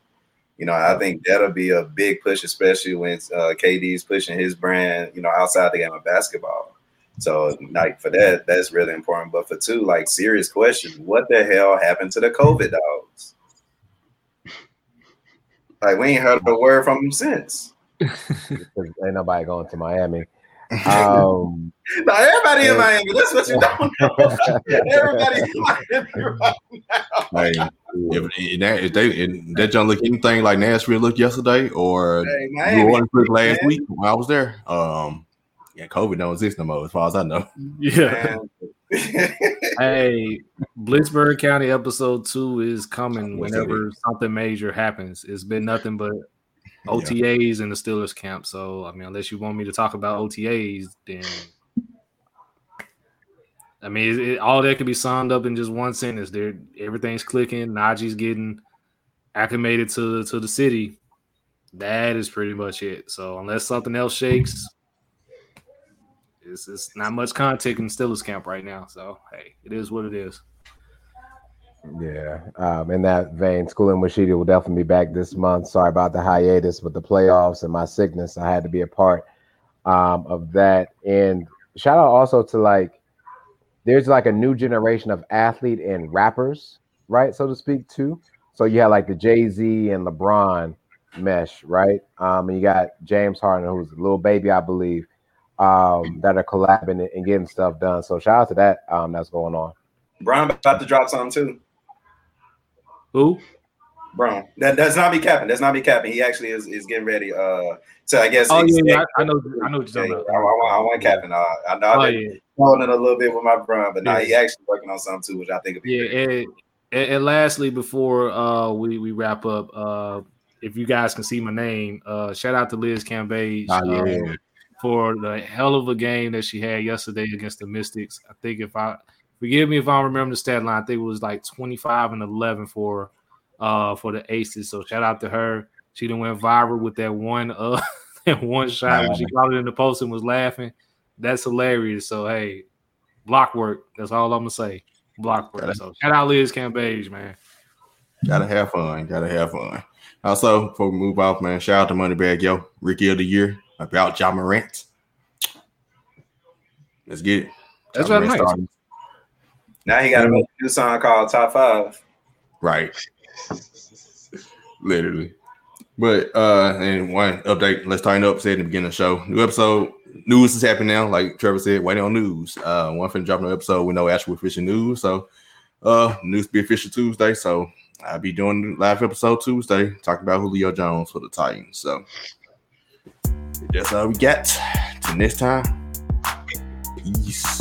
You know, I think that'll be a big push, especially when uh, KD's pushing his brand, you know, outside the game of basketball. So, like for that, that's really important. But for two, like serious question, what the hell happened to the COVID dogs? Like we ain't heard a word from them since. ain't nobody going to Miami. Um, Now everybody in Miami, that's what you don't know. everybody in Miami right Hey, if, if that if they if that don't look anything like Nashville looked yesterday or Hey, New Miami, Orleans looked last man. week when I was there, um, yeah, COVID don't exist no more as far as I know. Yeah. Hey, Blitzburg County episode two is coming What's whenever something major happens. It's been nothing but OTAs in the Steelers camp. So I mean, unless you want me to talk about OTAs, then I mean, it, all that could be summed up in just one sentence. There, everything's clicking. Najee's getting acclimated to to the city. That is pretty much it. So unless something else shakes, it's, it's not much content in Steelers camp right now. So hey, it is what it is. yeah. Um, in that vein, School and Washida will definitely be back this month. Sorry about the hiatus with the playoffs and my sickness. I had to be a part um, of that. And shout out also to like, there's like a new generation of athlete and rappers, right? So to speak, too. So you have like the Jay Z and LeBron mesh, right? Um, and you got James Harden, who's a little baby, I believe, um, that are collabing and- and getting stuff done. So shout out to that um, that's going on. Brown about to drop something too. Who? Brown. That that's not me capping. That's not me capping. He actually is, is getting ready. Uh, so I guess. Oh yeah, yeah, I, I know. I know what you're I, talking I, about. want- I want capping. Uh, I know Oh yeah, throwing it a little bit with my Brown, but now Yeah. he actually working on something too, which I think would be yeah. great. And, and, and lastly, before uh we we wrap up, uh if you guys can see my name, uh shout out to Liz Cambage Ah, yeah. for the hell of a game that she had yesterday against the Mystics. I think if I forgive me if I remember the stat line, I think it was like 25 and 11 for uh for the Aces. So shout out to her. She done went viral with that one uh that one shot when she caught it in the post and was laughing. That's hilarious. So hey, block work. That's all I'm gonna say. Block work. So shout out Liz Cambage, man. Gotta have fun. Gotta have fun. Also, before we move off, man, shout out to Moneybagg Yo, Rookie of the Year, about Ja Morant. Let's get it. That's right. Nice. Now he got a new song called Top Five. Right. Literally. But uh and one update, let's tighten up, said in the beginning of the show. New episode, news is happening now. Like Trevor said, waiting on news. Uh one finna drop an episode with no actual official news. So uh news be official Tuesday. So I'll be doing live episode Tuesday, talking about Julio Jones for the Titans. So that's all we got. Till next time. Peace.